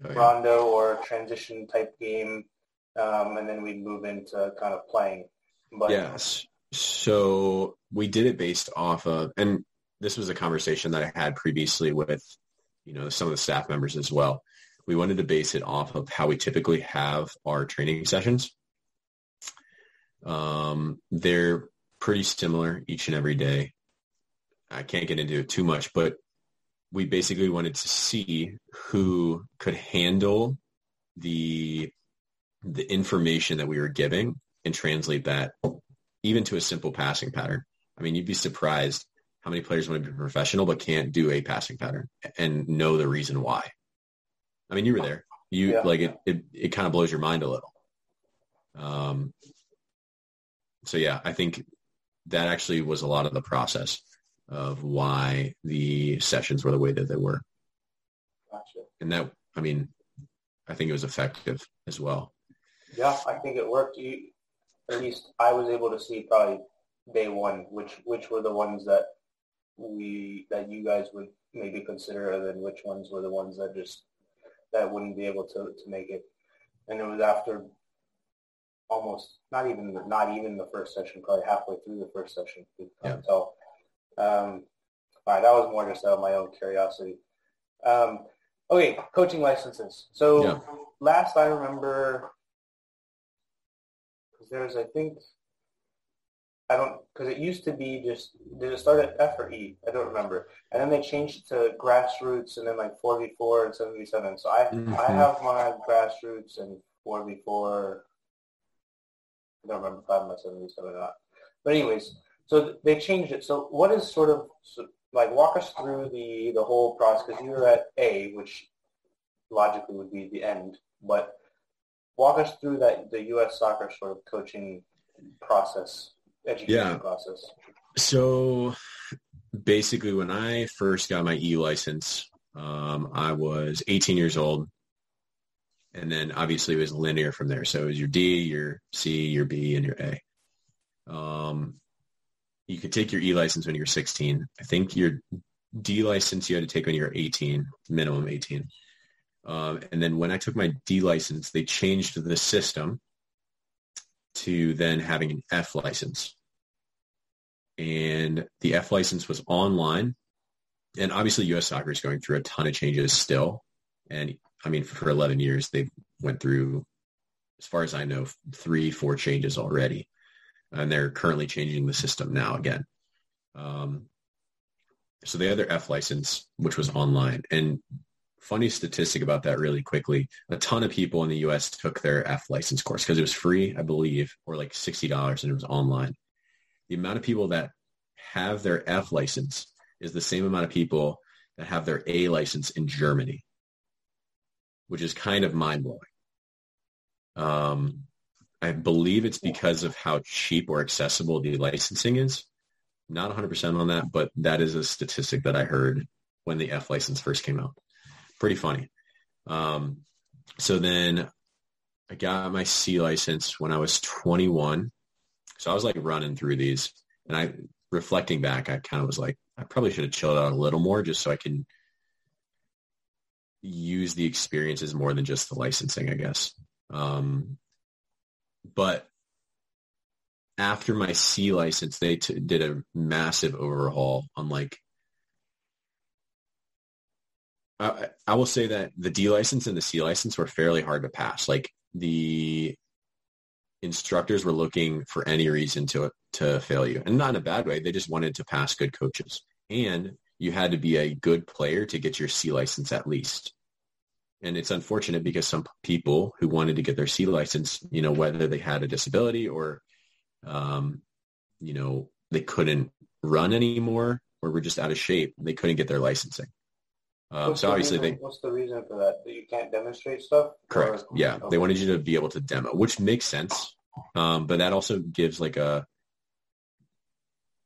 Oh, yeah. rondo or transition type game, um, and then we'd move into kind of playing. But Yes. So we did it based off of, and this was a conversation that I had previously with, you know, some of the staff members as well. We wanted to base it off of how we typically have our training sessions. Um, they're pretty similar each and every day. I can't get into it too much, but we basically wanted to see who could handle the the information that we were giving and translate that even to a simple passing pattern. I mean, you'd be surprised how many players want to be professional but can't do a passing pattern and know the reason why. I mean, you were there. You yeah. like it, it. It kind of blows your mind a little. Um. So yeah, I think that actually was a lot of the process of why the sessions were the way that they were. Gotcha. And that, I mean, I think it was effective as well. Yeah, I think it worked. You, at least I was able to see probably day one, which which were the ones that we that you guys would maybe consider, and then which ones were the ones that just that wouldn't be able to to make it. And it was after almost not even not even the first session, probably halfway through the first session. Yeah. tell. Um, all right, that was more just out of my own curiosity. Um, okay, coaching licenses. So yeah. last I remember, because there's I think I don't because it used to be just did it start at F or E? I don't remember. And then they changed it to grassroots and then like four v four and seven v seven. So I mm-hmm. I have my grassroots and four v four. I don't remember five I have my seven v seven or not. But anyways, so they changed it. So what is sort of so, like walk us through the the whole process because you were at A, which logically would be the end, but walk us through that the U.S. soccer sort of coaching process education yeah. process? So basically, when I first got my E license, um, I was 18 years old. And then obviously it was linear from there. So it was your D, your C, your B, and your A. Um, you could take your E license when you're 16. I think your D license you had to take when you're 18, minimum 18. Um, and then when I took my D license, they changed the system to then having an F license. And the F license was online. And obviously U.S. soccer is going through a ton of changes still. And I mean, for 11 years, they went through, as far as I know, three, four changes already. And they're currently changing the system now again. Um, so they had their F license, which was online. And funny statistic about that really quickly. A ton of people in the US took their F license course because it was free, I believe, or like $60 and it was online. The amount of people that have their F license is the same amount of people that have their A license in Germany, which is kind of mind blowing. Um, I believe it's because of how cheap or accessible the licensing is. Not 100% on that, but that is a statistic that I heard when the F license first came out pretty funny. Um, so then I got my C license when I was 21. So I was like running through these and I, reflecting back, I kind of was like, I probably should have chilled out a little more just so I can use the experiences more than just the licensing, I guess. Um, but after my C license, they t- did a massive overhaul on like I, I will say that the D license and the C license were fairly hard to pass. Like the instructors were looking for any reason to to fail you, and not in a bad way. They just wanted to pass good coaches, and you had to be a good player to get your C license at least. And it's unfortunate because some people who wanted to get their C license, you know, whether they had a disability or, um, you know, they couldn't run anymore or were just out of shape, they couldn't get their licensing. Um, so obviously reason, they. What's the reason for that? That you can't demonstrate stuff? Correct. Or, yeah, okay. they wanted you to be able to demo, which makes sense. Um, but that also gives like a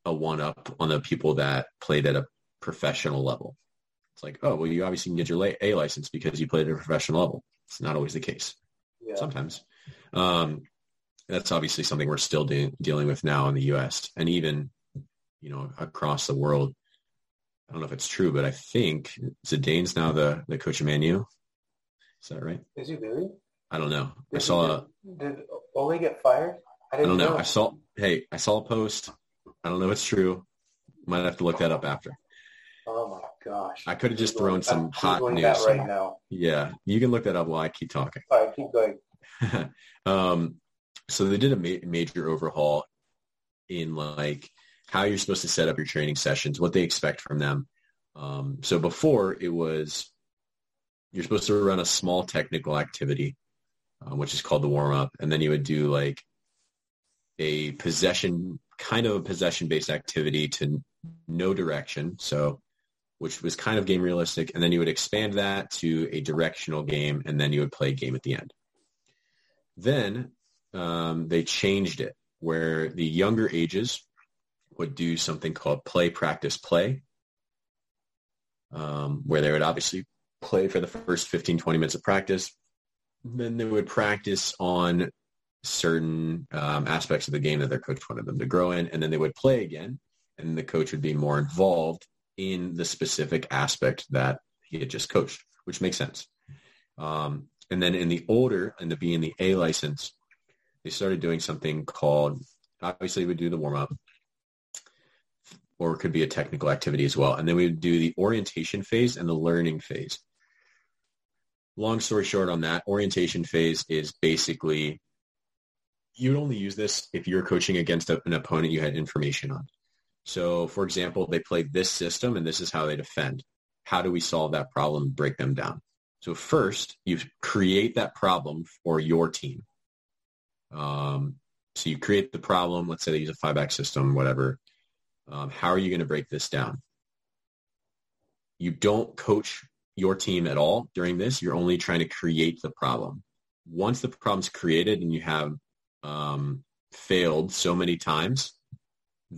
a one up on the people that played at a professional level. It's like, oh, well, you obviously can get your A license because you played at a professional level. It's not always the case. Yeah. Sometimes. Um, that's obviously something we're still de- dealing with now in the U.S. and even, you know, across the world. I don't know if it's true, but I think Zidane's now the, the coach of Manu. Is that right? Is he really? I don't know. Did I saw. Did, did Ole get fired? I, I don't know. know. I saw. Hey, I saw a post. I don't know if it's true. Might have to look that up after. Gosh. I could have just thrown some hot news. right now. Yeah, you can look that up while I keep talking. All right, keep going. *laughs* um, so they did a ma- major overhaul in like how you're supposed to set up your training sessions, what they expect from them. Um, so before it was you're supposed to run a small technical activity, uh, which is called the warm up, and then you would do like a possession kind of a possession based activity to no direction. So which was kind of game realistic, and then you would expand that to a directional game, and then you would play a game at the end. Then um, they changed it where the younger ages would do something called play, practice, play, um, where they would obviously play for the first 15, 20 minutes of practice. Then they would practice on certain um, aspects of the game that their coach wanted them to grow in, and then they would play again, and the coach would be more involved in the specific aspect that he had just coached, which makes sense. Um, and then in the older, and the B and the A license, they started doing something called, obviously we do the warm up, or it could be a technical activity as well. And then we would do the orientation phase and the learning phase. Long story short on that, orientation phase is basically, you would only use this if you're coaching against an opponent you had information on. So, for example, they play this system and this is how they defend. How do we solve that problem, break them down? So first, you create that problem for your team. Um, so you create the problem. Let's say they use a five-back system, whatever. Um, how are you going to break this down? You don't coach your team at all during this. You're only trying to create the problem. Once the problem's created and you have um, failed so many times,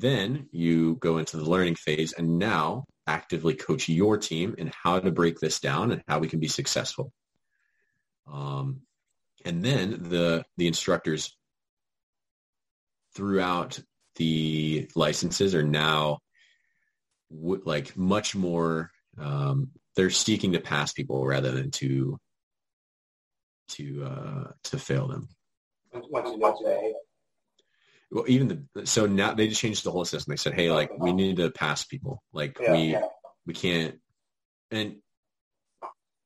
then you go into the learning phase and now actively coach your team in how to break this down and how we can be successful. Um, and then the the instructors throughout the licenses are now w- like much more um, they're seeking to pass people rather than to to uh, to fail them. Once you know today. Well even the so now they just changed the whole system. They said hey like we need to pass people. Like Yeah, we yeah. we can't and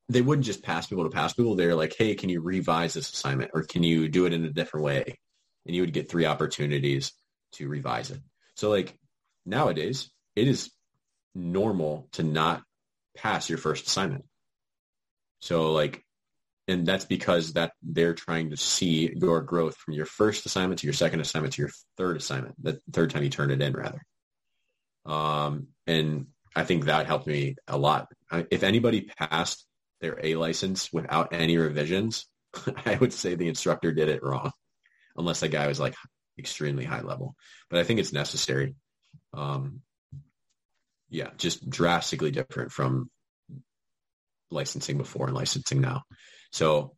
they wouldn't just pass people to pass people. They're like hey can you revise this assignment or can you do it in a different way? And you would get three opportunities to revise it. So like nowadays it is normal to not pass your first assignment. So like and that's because that they're trying to see your growth from your first assignment to your second assignment to your third assignment, the third time you turn it in rather. Um, and I think that helped me a lot. If anybody passed their A license without any revisions, *laughs* I would say the instructor did it wrong, unless that guy was like extremely high level. But I think it's necessary. Um, yeah, just drastically different from licensing before and licensing now. So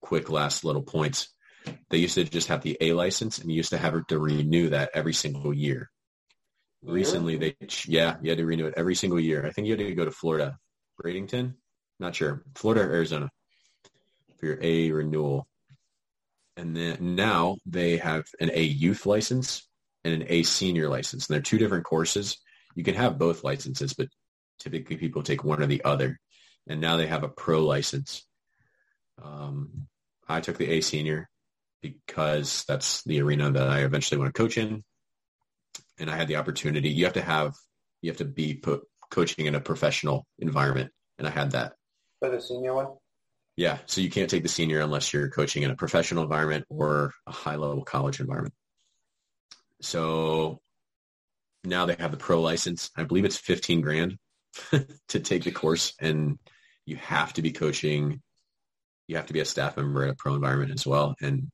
quick last little points. They used to just have the A license and you used to have to renew that every single year. Recently, they, yeah, you had to renew it every single year. I think you had to go to Florida, Bradenton, not sure, Florida or Arizona for your A renewal. And then now they have an A youth license and an A senior license. And they're two different courses. You can have both licenses, but typically people take one or the other. And now they have a pro license. Um, I took the A senior because that's the arena that I eventually want to coach in. And I had the opportunity. You have to have, you have to be put, coaching in a professional environment. And I had that. For the senior one? Yeah. So you can't take the senior unless you're coaching in a professional environment or a high level college environment. So now they have the pro license. I believe it's 15 grand *laughs* to take the course and you have to be coaching. You have to be a staff member in a pro environment as well. And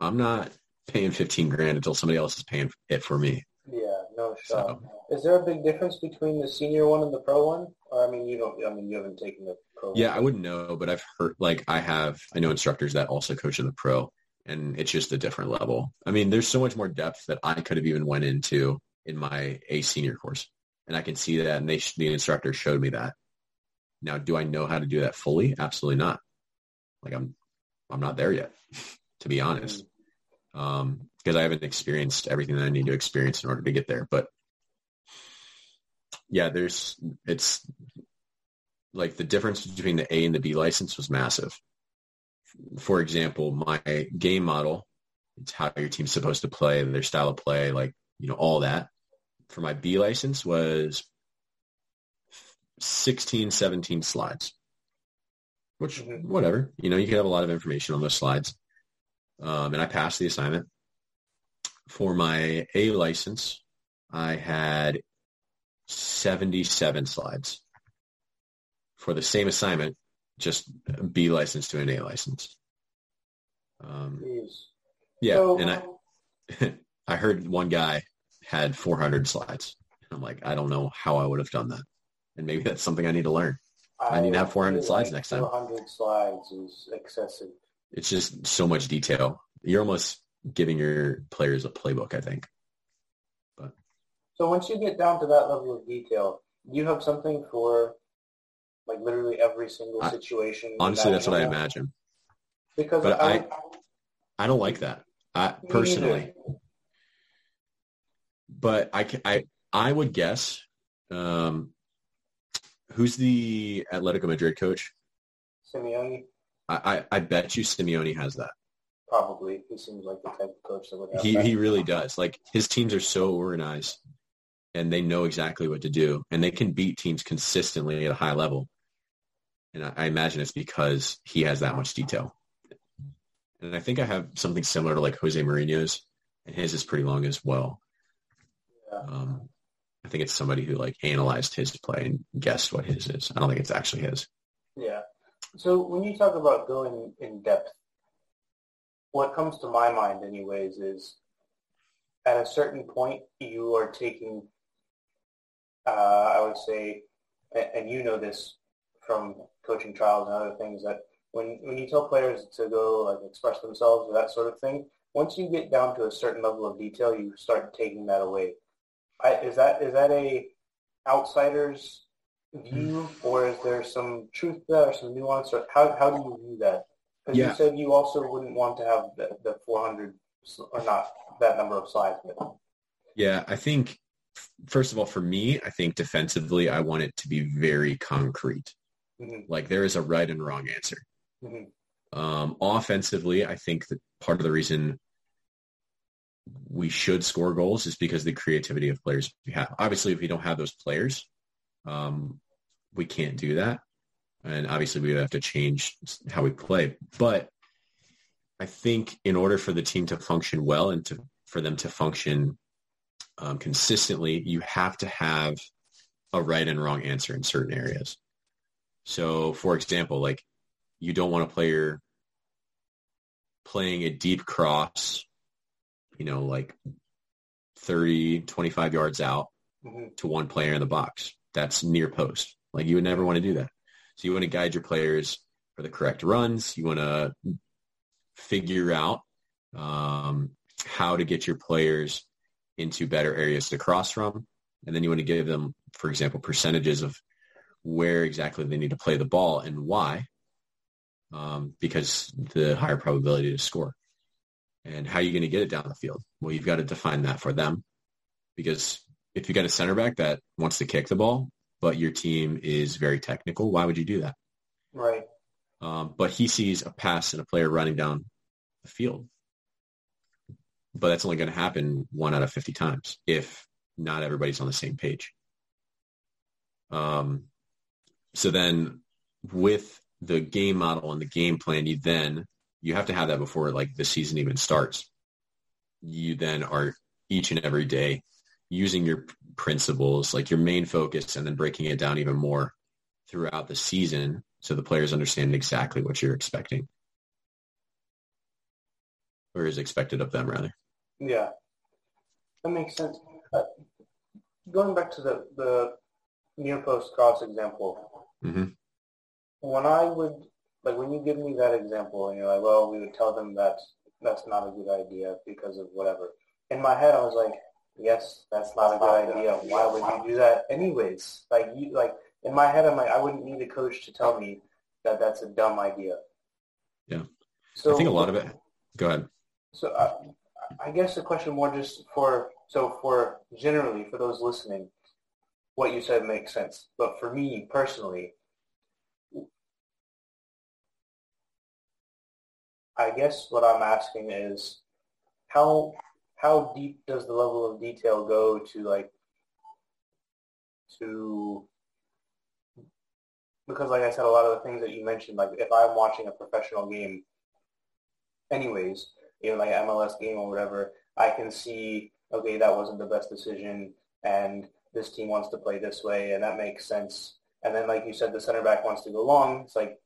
I'm not paying 15 grand until somebody else is paying it for me. Yeah, no shot. So Is there a big difference between the senior one and the pro one? Or I mean, you don't. I mean, you haven't taken the pro. yeah, one. I wouldn't know, but I've heard like I have, I know instructors that also coach in the pro and it's just a different level. I mean, there's so much more depth that I could have even went into in my A senior course. And I can see that. And they, the instructor showed me that. Now, do I know how to do that fully? Absolutely not. Like I'm, I'm not there yet, *laughs* to be honest. Um, because I haven't experienced everything that I need to experience in order to get there. But yeah, there's it's like the difference between the A and the B license was massive. For example, my game model, it's how your team's supposed to play, their style of play, like, you know, all that. For my B license was 16, 17 slides, which whatever, you know, you can have a lot of information on those slides. Um, and I passed the assignment. For my A license, I had 77 slides for the same assignment, just a B license to an A license. Um, yeah, So- and I, *laughs* I heard one guy had 400 slides. I'm like, I don't know how I would have done that, and maybe that's something I need to learn. I need to have 400 feel slides like next time. 400 slides is excessive. It's just so much detail. You're almost giving your players a playbook, I think. But So once you get down to that level of detail, you have something for like literally every single I- situation. Honestly, that's what I imagine. Because But I, I- I don't like that. I personally, neither. but I, I, I would guess, um, who's the Atletico Madrid coach? Simeone I, I, I bet you Simeone has that. probably he seems like the type of coach that would have He, that. he really does. Like his teams are so organized and they know exactly what to do and they can beat teams consistently at a high level. And I, I imagine it's because he has that much detail. And I think I have something similar to like Jose Mourinho's and his is pretty long as well. Yeah. Um, think it's somebody who like analyzed his play and guessed what his is. I don't think it's actually his. Yeah. So when you talk about going in depth, what comes to my mind anyways is at a certain point you are taking, uh, I would say, and you know this from coaching trials and other things that when, when you tell players to go like express themselves or that sort of thing, once you get down to a certain level of detail, you start taking that away. I, is that is that a outsider's view, or is there some truth to that, or some nuance, or how how do you view that? Because Yeah. you said you also wouldn't want to have the, the 400 or not that number of slides, but Yeah, I think first of all, for me, I think defensively, I want it to be very concrete. Mhm, Like there is a right and wrong answer. mhm, Um, offensively, I think that part of the reason we should score goals is because the creativity of players we have. Obviously, if we don't have those players, um, we can't do that. And obviously, we would have to change how we play. But I think in order for the team to function well and to for them to function um, consistently, you have to have a right and wrong answer in certain areas. So, for example, like you don't want a player playing a deep cross, you know, like 30, 25 yards out mhm. to one player in the box. That's near post. Like you would never want to do that. So you want to guide your players for the correct runs. You want to figure out um, how to get your players into better areas to cross from. And then you want to give them, for example, percentages of where exactly they need to play the ball and why, um, because the higher probability to score. And how are you going to get it down the field? Well, you've got to define that for them because if you got a center back that wants to kick the ball, but your team is very technical, why would you do that? right. Um, but he sees a pass and a player running down the field. But that's only going to happen one out of 50 times if not everybody's on the same page. Um, so then with the game model and the game plan, you then, you have to have that before like the season even starts. You then are each and every day using your principles, like your main focus, and then breaking it down even more throughout the season so the players understand exactly what you're expecting or is expected of them rather. Yeah, that makes sense. Uh, going back to the the near post cross example, hmm when I would like when you give me that example and you're like, well, we would tell them that that's not a good idea because of whatever. In my head, I was like, yes, that's not a good idea. Why would you do that anyways? Like you like in my head, I'm like, I wouldn't need a coach to tell me that that's a dumb idea. Yeah. So I think a lot of it. Go ahead. So uh, I guess the question more just for so for generally for those listening, what you said makes sense. But for me personally, I guess what I'm asking is how how deep does the level of detail go to like to because like I said, a lot of the things that you mentioned, like if I'm watching a professional game anyways, even like MLS game or whatever, I can see, okay, that wasn't the best decision and this team wants to play this way and that makes sense. And then like you said, the center back wants to go long. It's like,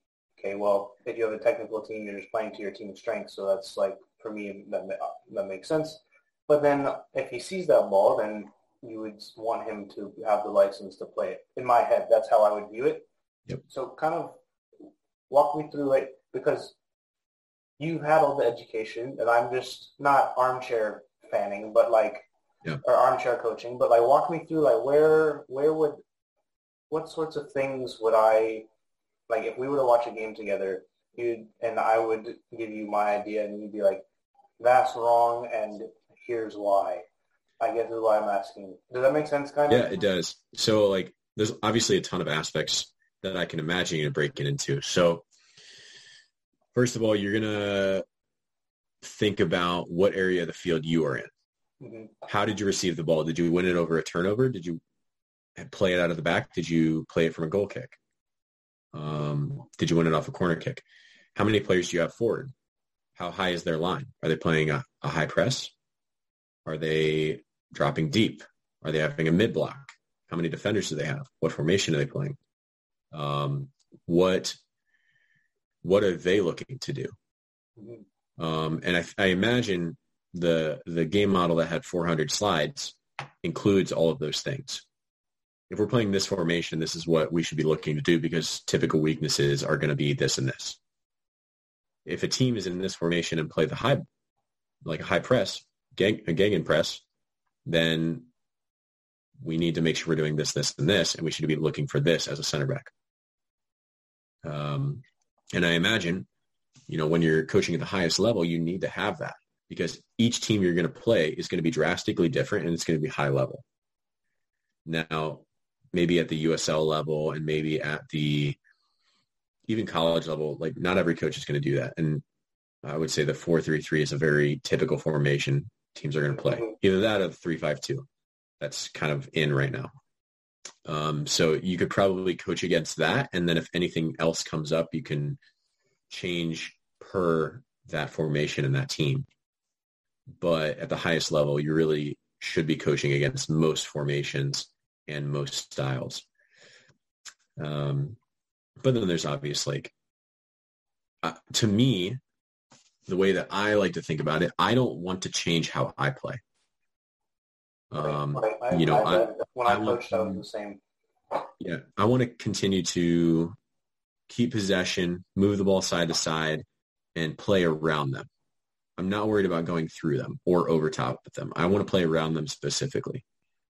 okay, well, if you have a technical team, you're just playing to your team's strengths. So that's like, for me, that, that makes sense. But then if he sees that ball, then you would want him to have the license to play it. In my head, that's how I would view it. Yep. So kind of walk me through it because you've had all the education and I'm just not armchair fanning, but like, or armchair coaching, but like walk me through like where, where would, what sorts of things would I, like if we were to watch a game together, you and I would give you my idea and you'd be like, that's wrong and here's why. I guess is why I'm asking. Does that make sense kind of? Yeah, it does. So like there's obviously a ton of aspects that I can imagine you breaking into. So first of all, you're gonna think about what area of the field you are in. Mm-hmm. How did you receive the ball? Did you win it over a turnover? Did you play it out of the back? Did you play it from a goal kick? Um, did you win it off a corner kick? How many players do you have forward? How high is their line? Are they playing a, a high press? Are they dropping deep? Are they having a mid block? How many defenders do they have? What formation are they playing? Um, what what are they looking to do? Um, and I, I, imagine the the game model that had 400 slides includes all of those things. If we're playing this formation, this is what we should be looking to do because typical weaknesses are going to be this and this. If a team is in this formation and play the high, like a high press, gang, a gang press, then we need to make sure we're doing this, this, and this, and we should be looking for this as a center back. Um, and I imagine, you know, when you're coaching at the highest level, you need to have that because each team you're going to play is going to be drastically different and it's going to be high level. Now, maybe at the USL level and maybe at the even college level, like not every coach is going to do that. And I would say the 4-3-3 is a very typical formation teams are going to play. Either that or the three five two. That's kind of in right now. Um, so you could probably coach against that, and then if anything else comes up, you can change per that formation and that team. But at the highest level, you really should be coaching against most formations and most styles. Um, but then there's obvious like, uh, to me, the way that I like to think about it, I don't want to change how I play. Um, right. you know, I, I, when I, I coached, I was the same. Yeah, I want to continue to keep possession, move the ball side to side, and play around them. I'm not worried about going through them or over top of them. I want to play around them specifically.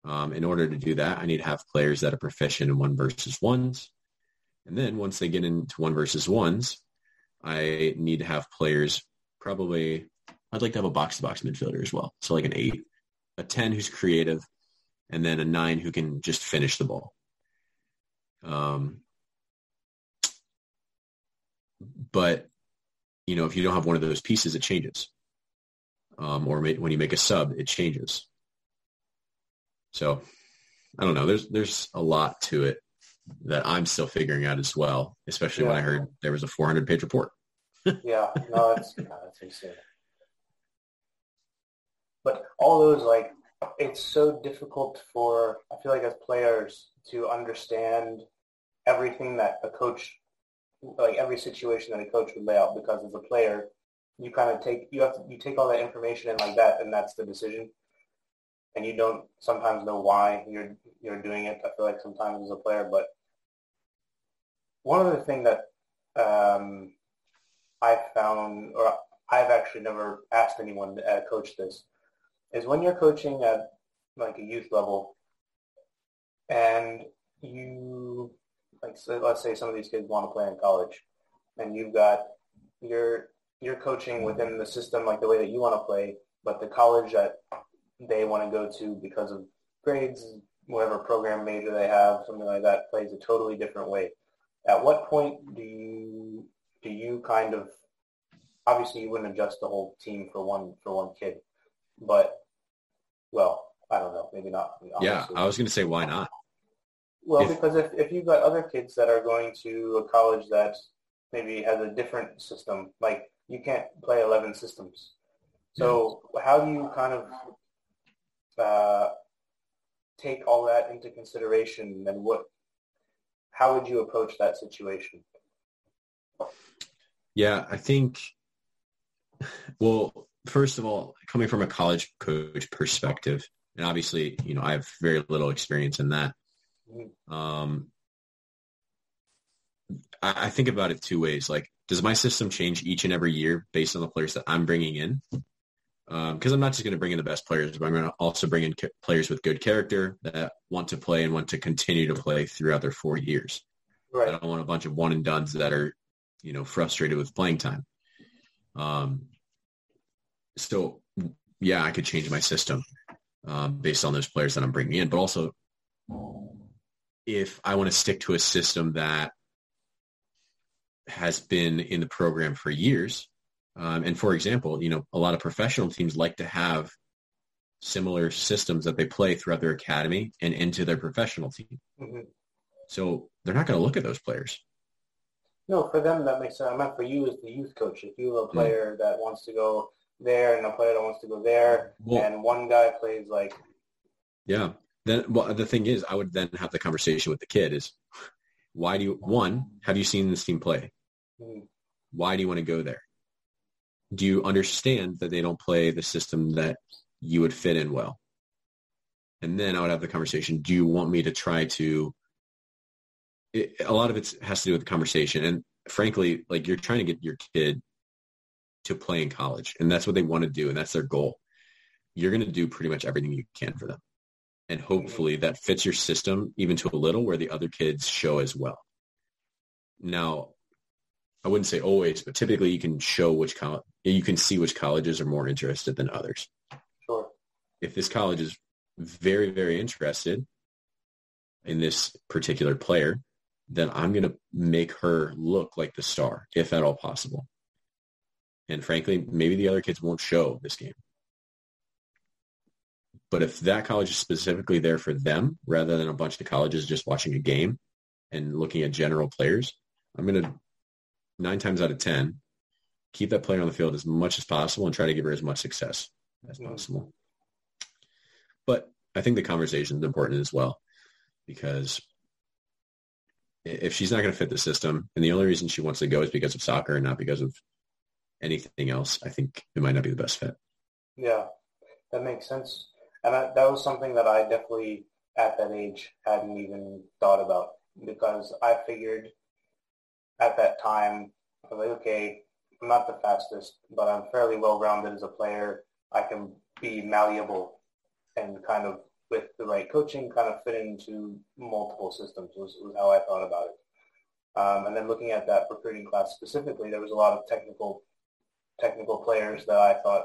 Um, in order to do that, I need to have players that are proficient in one versus ones. And then once they get into one versus ones, I need to have players probably I'd like to have a box to box midfielder as well. So like an eight, a 10 who's creative, and then a nine who can just finish the ball. Um, but you know, if you don't have one of those pieces, it changes. Um, or when you make a sub, it changes. So I don't know. There's there's a lot to it that I'm still figuring out as well, especially yeah. when I heard there was a 400 page report *laughs* yeah, no, it's it's insane. But all those like, it's so difficult for I feel like as players to understand everything that a coach, like every situation that a coach would lay out. Because as a player, you kind of take you have to you take all that information and like that, and that's the decision. And you don't sometimes know why you're you're doing it. I feel like sometimes as a player, but one other thing that um, I've found, or I've actually never asked anyone to uh, coach this, is when you're coaching at like a youth level and you, like so let's say some of these kids want to play in college and you've got, you're, you're coaching within the system like the way that you want to play, but the college that they want to go to because of grades, whatever program major they have, something like that, plays a totally different way. At what point do you do you kind of obviously you wouldn't adjust the whole team for one for one kid, but well, I don't know, maybe not. Honestly. Yeah, I was going to say why not. Well, if, because if, if you've got other kids that are going to a college that maybe has a different system, like you can't play 11 systems. So how do you kind of uh, take all that into consideration and what, how would you approach that situation? Yeah, I think, well, first of all, coming from a college coach perspective, and obviously, you know, I have very little experience in that. Mm-hmm. Um, I, I think about it two ways. Like, does my system change each and every year based on the players that I'm bringing in? Because um, I'm not just going to bring in the best players, but I'm going to also bring in ca- players with good character that want to play and want to continue to play throughout their four years. Right. I don't want a bunch of one and duns that are, you know, frustrated with playing time. Um, so yeah, I could change my system um, based on those players that I'm bringing in, but also if I want to stick to a system that has been in the program for years, um, and for example, you know, a lot of professional teams like to have similar systems that they play throughout their academy and into their professional team. Mm-hmm. So they're not going to look at those players. No, for them that makes sense. I meant for you as the youth coach. If you have a mm. player mm-hmm. that wants to go there and a player that wants to go there, well, and one guy plays like. Yeah. Then well, the thing is, I would then have the conversation with the kid: is why do you one have you seen this team play? Mm-hmm. Why do you want to go there? Do you understand that they don't play the system that you would fit in well? And then I would have the conversation: Do you want me to try to? It, a lot of it has to do with the conversation, and frankly, like you're trying to get your kid to play in college. And that's what they want to do. And that's their goal. You're going to do pretty much everything you can for them. And hopefully that fits your system even to a little where the other kids show as well. Now, I wouldn't say always, but typically you can show which college, you can see which colleges are more interested than others. Sure. If this college is very, very interested in this particular player, then I'm going to make her look like the star, if at all possible. And frankly, maybe the other kids won't show this game. But if that college is specifically there for them rather than a bunch of colleges just watching a game and looking at general players, I'm going to nine times out of 10, keep that player on the field as much as possible and try to give her as much success as mm-hmm. possible. But I think the conversation is important as well because if she's not going to fit the system and the only reason she wants to go is because of soccer and not because of anything else, I think it might not be the best fit. Yeah, that makes sense. And I, that was something that I definitely at that age hadn't even thought about because I figured at that time, I was like, okay, I'm not the fastest, but I'm fairly well-rounded as a player. I can be malleable and kind of with the right coaching kind of fit into multiple systems was, was how I thought about it. Um, and then looking at that recruiting class specifically, there was a lot of technical technical players that I thought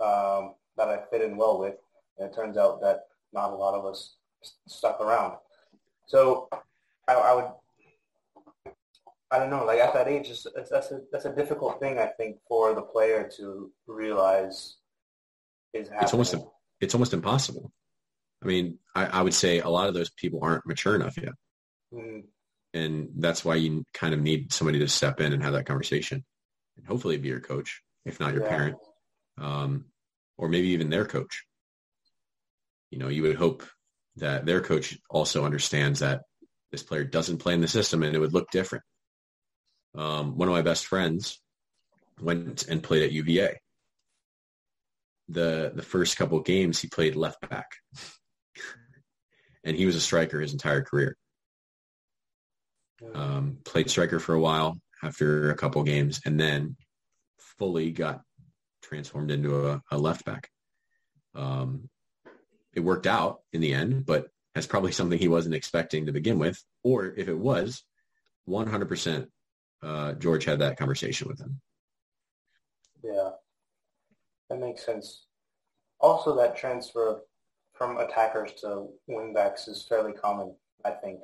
um, that I fit in well with. And it turns out that not a lot of us stuck around. So I, I would, I don't know, like at that age, it's, it's, that's, a, that's a difficult thing, I think, for the player to realize is happening. It's almost, it's almost impossible. I mean, I, I would say a lot of those people aren't mature enough yet. Mm-hmm. And that's why you kind of need somebody to step in and have that conversation and hopefully be your coach, if not your yeah. parent, um, or maybe even their coach. You know, you would hope that their coach also understands that this player doesn't play in the system and it would look different. Um, one of my best friends went and played at UVA. The the first couple games he played left back, and he was a striker his entire career. Um, played striker for a while, after a couple games, and then fully got transformed into a, a left back. Um, it worked out in the end, but that's probably something he wasn't expecting to begin with. Or if it was, 100% uh, George had that conversation with him. Yeah, that makes sense. Also, that transfer from attackers to wingbacks is fairly common. I think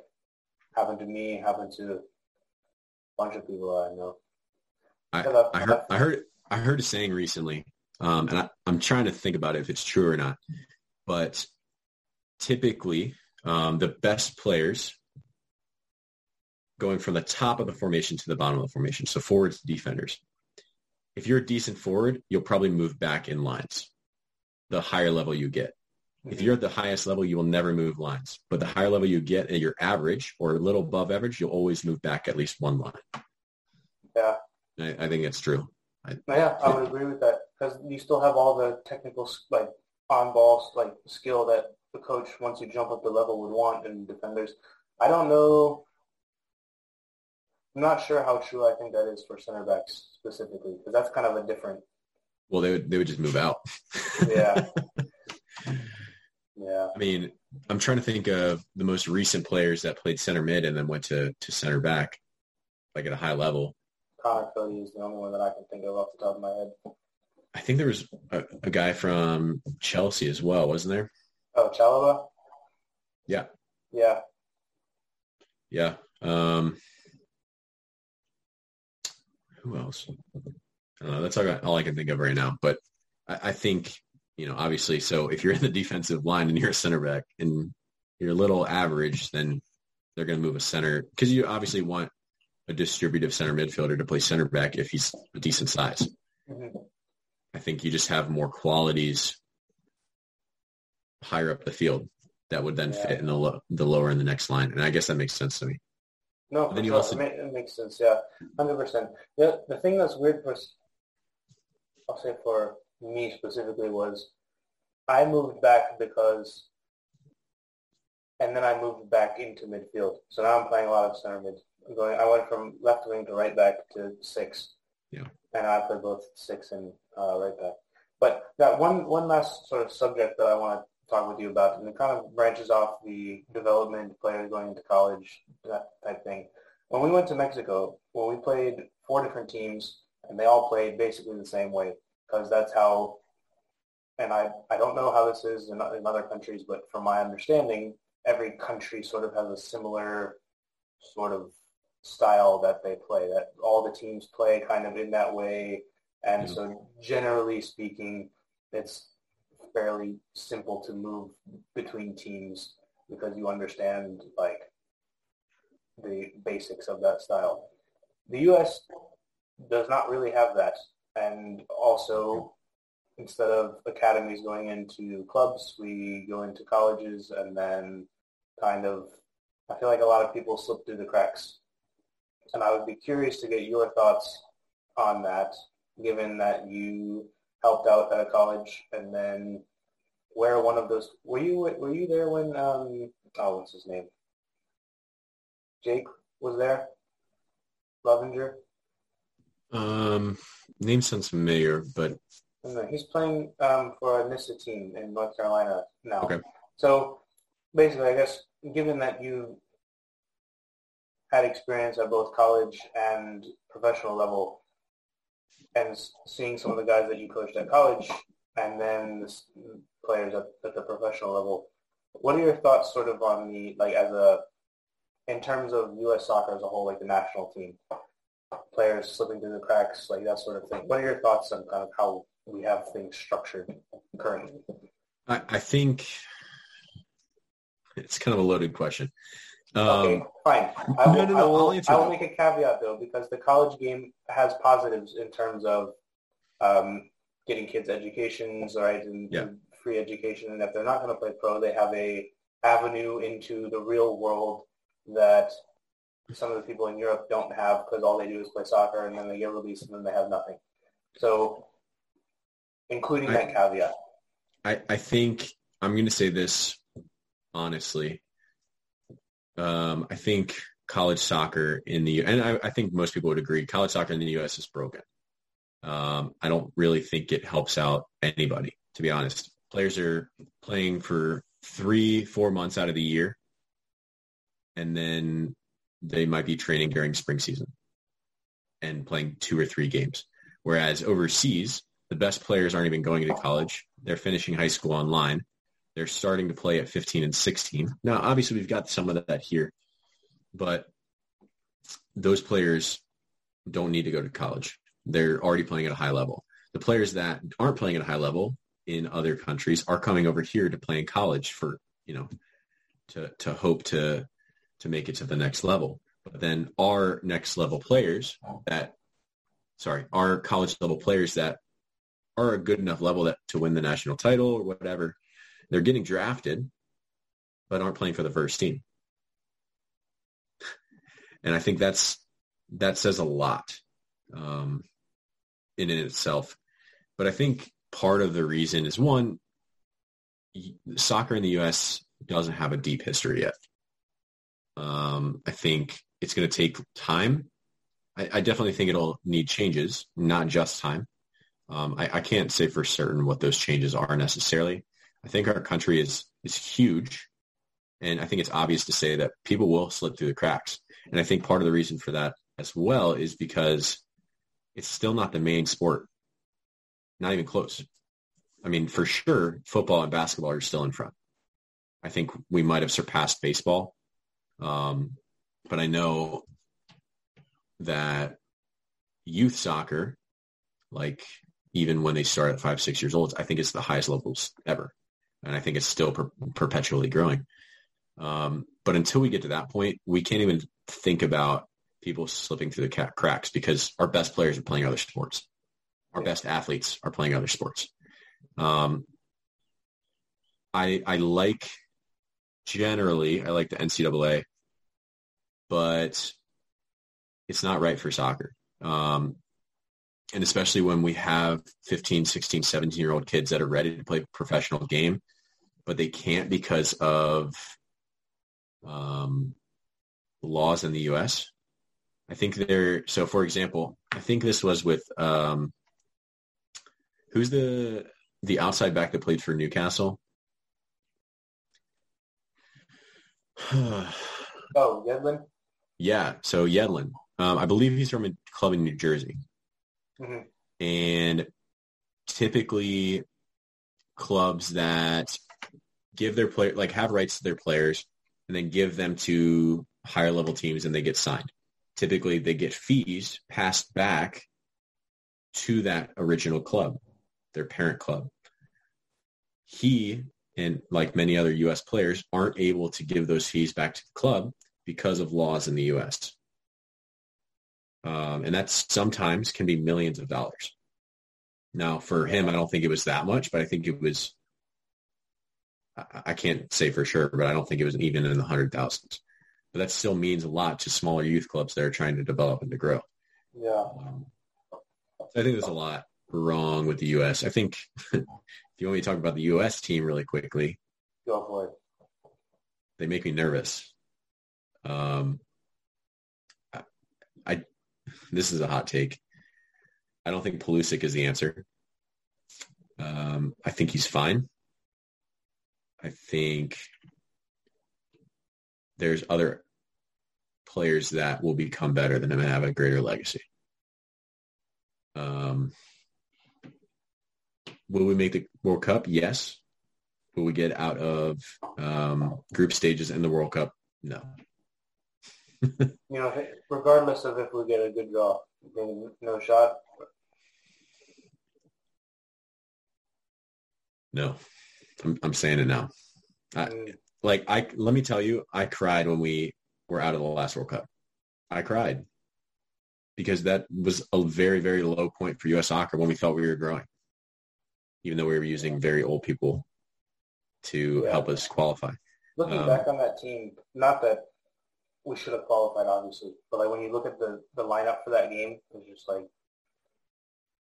happened to me, happened to a bunch of people I know. I, I heard I heard I heard a saying recently, um, and I, I'm trying to think about it if it's true or not. But typically, um, the best players going from the top of the formation to the bottom of the formation, so forwards, to defenders. If you're a decent forward, you'll probably move back in lines. The higher level you get, if mm-hmm. you're at the highest level, you will never move lines. But the higher level you get at your average or a little above average, you'll always move back at least one line. Yeah. I, I think it's true. I, yeah, I would agree with that because you still have all the technical, like on ball, like skill that the coach, once you jump up the level, would want in defenders. I don't know. I'm not sure how true I think that is for center backs specifically because that's kind of a different. Well, they would they would just move out. yeah. *laughs* Yeah. I mean, I'm trying to think of the most recent players that played center mid and then went to, to center back, like at a high level. Conor Coady is the only one that I can think of off the top of my head. I think there was a, a guy from Chelsea as well, wasn't there? Oh, Chalobah? Yeah. Yeah. Yeah. Um, who else? Uh, that's all, all, I can think of right now. But I, I, think, you know, obviously, so if you're in the defensive line and you're a center back and you're a little average, then they're going to move a center because you obviously want a distributive center midfielder to play center back if he's a decent size. Mm-hmm. I think you just have more qualities higher up the field that would then yeah. fit in the lo- the lower in the next line, and I guess that makes sense to me. No, then you also... it makes sense. Yeah, hundred percent. The the thing that's weird for, I'll say for me specifically was, I moved back because, and then I moved back into midfield. So now I'm playing a lot of center mid. I'm going. I went from left wing to right back to six. Yeah. And I play both six and uh, right back. But that one one last sort of subject that I want to talk with you about, and it kind of branches off the development players going into college that type thing. When we went to Mexico, well, we played four different teams, and they all played basically the same way because that's how. And I I don't know how this is in, in other countries, but from my understanding, every country sort of has a similar sort of style that they play, that all the teams play kind of in that way. And mm-hmm. so generally speaking, it's fairly simple to move between teams because you understand like the basics of that style. The U.S. does not really have that. And also, instead of academies going into clubs, we go into colleges and then kind of, I feel like a lot of people slip through the cracks and I would be curious to get your thoughts on that, given that you helped out at a college and then where one of those were you were you there when um oh what's his name? Jake was there? Lovinger? Um name sounds familiar but he's playing um for a NISA team in North Carolina now. Okay. So basically I guess given that you had experience at both college and professional level and seeing some of the guys that you coached at college and then the players at, at the professional level, what are your thoughts sort of on the, like as a, in terms of U.S. soccer as a whole, like the national team, players slipping through the cracks, like that sort of thing. What are your thoughts on kind of how we have things structured currently? I, I think it's kind of a loaded question. Um, okay, fine. I will, no, no, no, I will, I will make a caveat though, because the college game has positives in terms of um, getting kids educations, right, and, yeah. free education. And if they're not going to play pro, they have a avenue into the real world that some of the people in Europe don't have because all they do is play soccer and then they get released and then they have nothing. So, including I, that caveat. I, I think I'm going to say this honestly um, I think college soccer in the and I, I, think most people would agree college soccer in the U.S. is broken. Um, I don't really think it helps out anybody, to be honest. Players are playing for three, four months out of the year, and then they might be training during spring season and playing two or three games. Whereas overseas, the best players aren't even going to college. They're finishing high school online they're starting to play at 15 and 16. Now, obviously, we've got some of that here, but those players don't need to go to college. They're already playing at a high level. The players that aren't playing at a high level in other countries are coming over here to play in college for, you know, to, to hope to, to make it to the next level. But then our next level players that, sorry, our college level players that are a good enough level that to win the national title or whatever, they're getting drafted, but aren't playing for the first team. And I think that's that says a lot um, in and itself. But I think part of the reason is one, soccer in the U.S. doesn't have a deep history yet. Um, I think it's going to take time. I, I, definitely think it'll need changes, not just time. Um, I, I, can't say for certain what those changes are necessarily. I think our country is is huge, and I think it's obvious to say that people will slip through the cracks. And I think part of the reason for that as well is because it's still not the main sport. Not even close. I mean, for sure, football and basketball are still in front. I think we might have surpassed baseball. Um, but I know that youth soccer, like even when they start at five, six years old, I think it's the highest levels ever. And I think it's still per- perpetually growing. Um, but until we get to that point, we can't even think about people slipping through the cracks because our best players are playing other sports. Our best athletes are playing other sports. Um, I I like generally I like the NCAA, but it's not right for soccer. Um, and especially when we have 15, 16, 17 year old kids that are ready to play professional game, but they can't because of um, laws in the U.S. I think they're so. For example, I think this was with um, who's the the outside back that played for Newcastle. *sighs* oh, Yedlin. Yeah, so Yedlin. Um, I believe he's from a club in New Jersey, mm-hmm. and typically clubs that give their player like have rights to their players and then give them to higher level teams and they get signed. Typically, they get fees passed back to that original club, their parent club. He and like many other U.S. players aren't able to give those fees back to the club because of laws in the U.S. Um, and that sometimes can be millions of dollars. Now, for him, I don't think it was that much, but I think it was. I can't say for sure, but I don't think it was even in the hundred thousands but that still means a lot to smaller youth clubs that are trying to develop and to grow. Yeah. Um, I think there's a lot wrong with the U.S. I think *laughs* if you want me to talk about the U.S. team really quickly, go for it. They make me nervous. Um, I, I this is a hot take. I don't think Pulisic is the answer. Um, I think he's fine. I think there's other players that will become better than him and have a greater legacy. Um, will we make the World Cup? Yes. Will we get out of um, group stages in the World Cup? No. *laughs* you know, regardless of if we get a good draw, no shot. No, I'm, I'm saying it now. I, mm like I let me tell you, I cried when we were out of the last World Cup. I cried because that was a very, very low point for U.S. soccer when we thought we were growing, even though we were using very old people to yeah. help us qualify. Looking um, back on that team, not that we should have qualified, obviously, but like when you look at the, the lineup for that game, it was just like,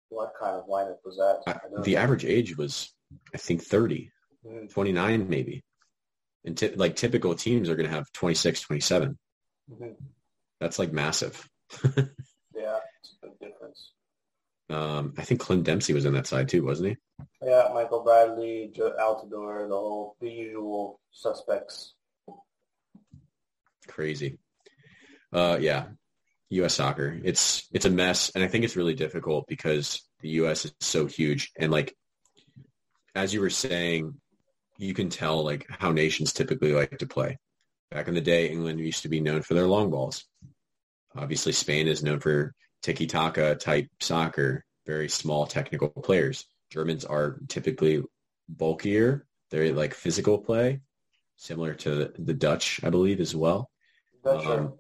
what kind of lineup was that? I, the average age was, I think, 30, mm-hmm. 29 maybe. And t- like typical teams are going to have 26, 27. Mm-hmm. That's like massive. *laughs* yeah, it's a big difference. Um, I think Clint Dempsey was in that side too, wasn't he? Yeah, Michael Bradley, Joe Altidore, the whole, the usual suspects. Crazy. Uh, yeah, U.S. soccer. It's it's a mess, and I think it's really difficult because the U.S. is so huge, and like as you were saying, you can tell like how nations typically like to play. Back in the day, England used to be known for their long balls. Obviously, Spain is known for tiki-taka type soccer, very small technical players. Germans are typically bulkier. They're like physical play, similar to the Dutch, I believe, as well. Dutch um,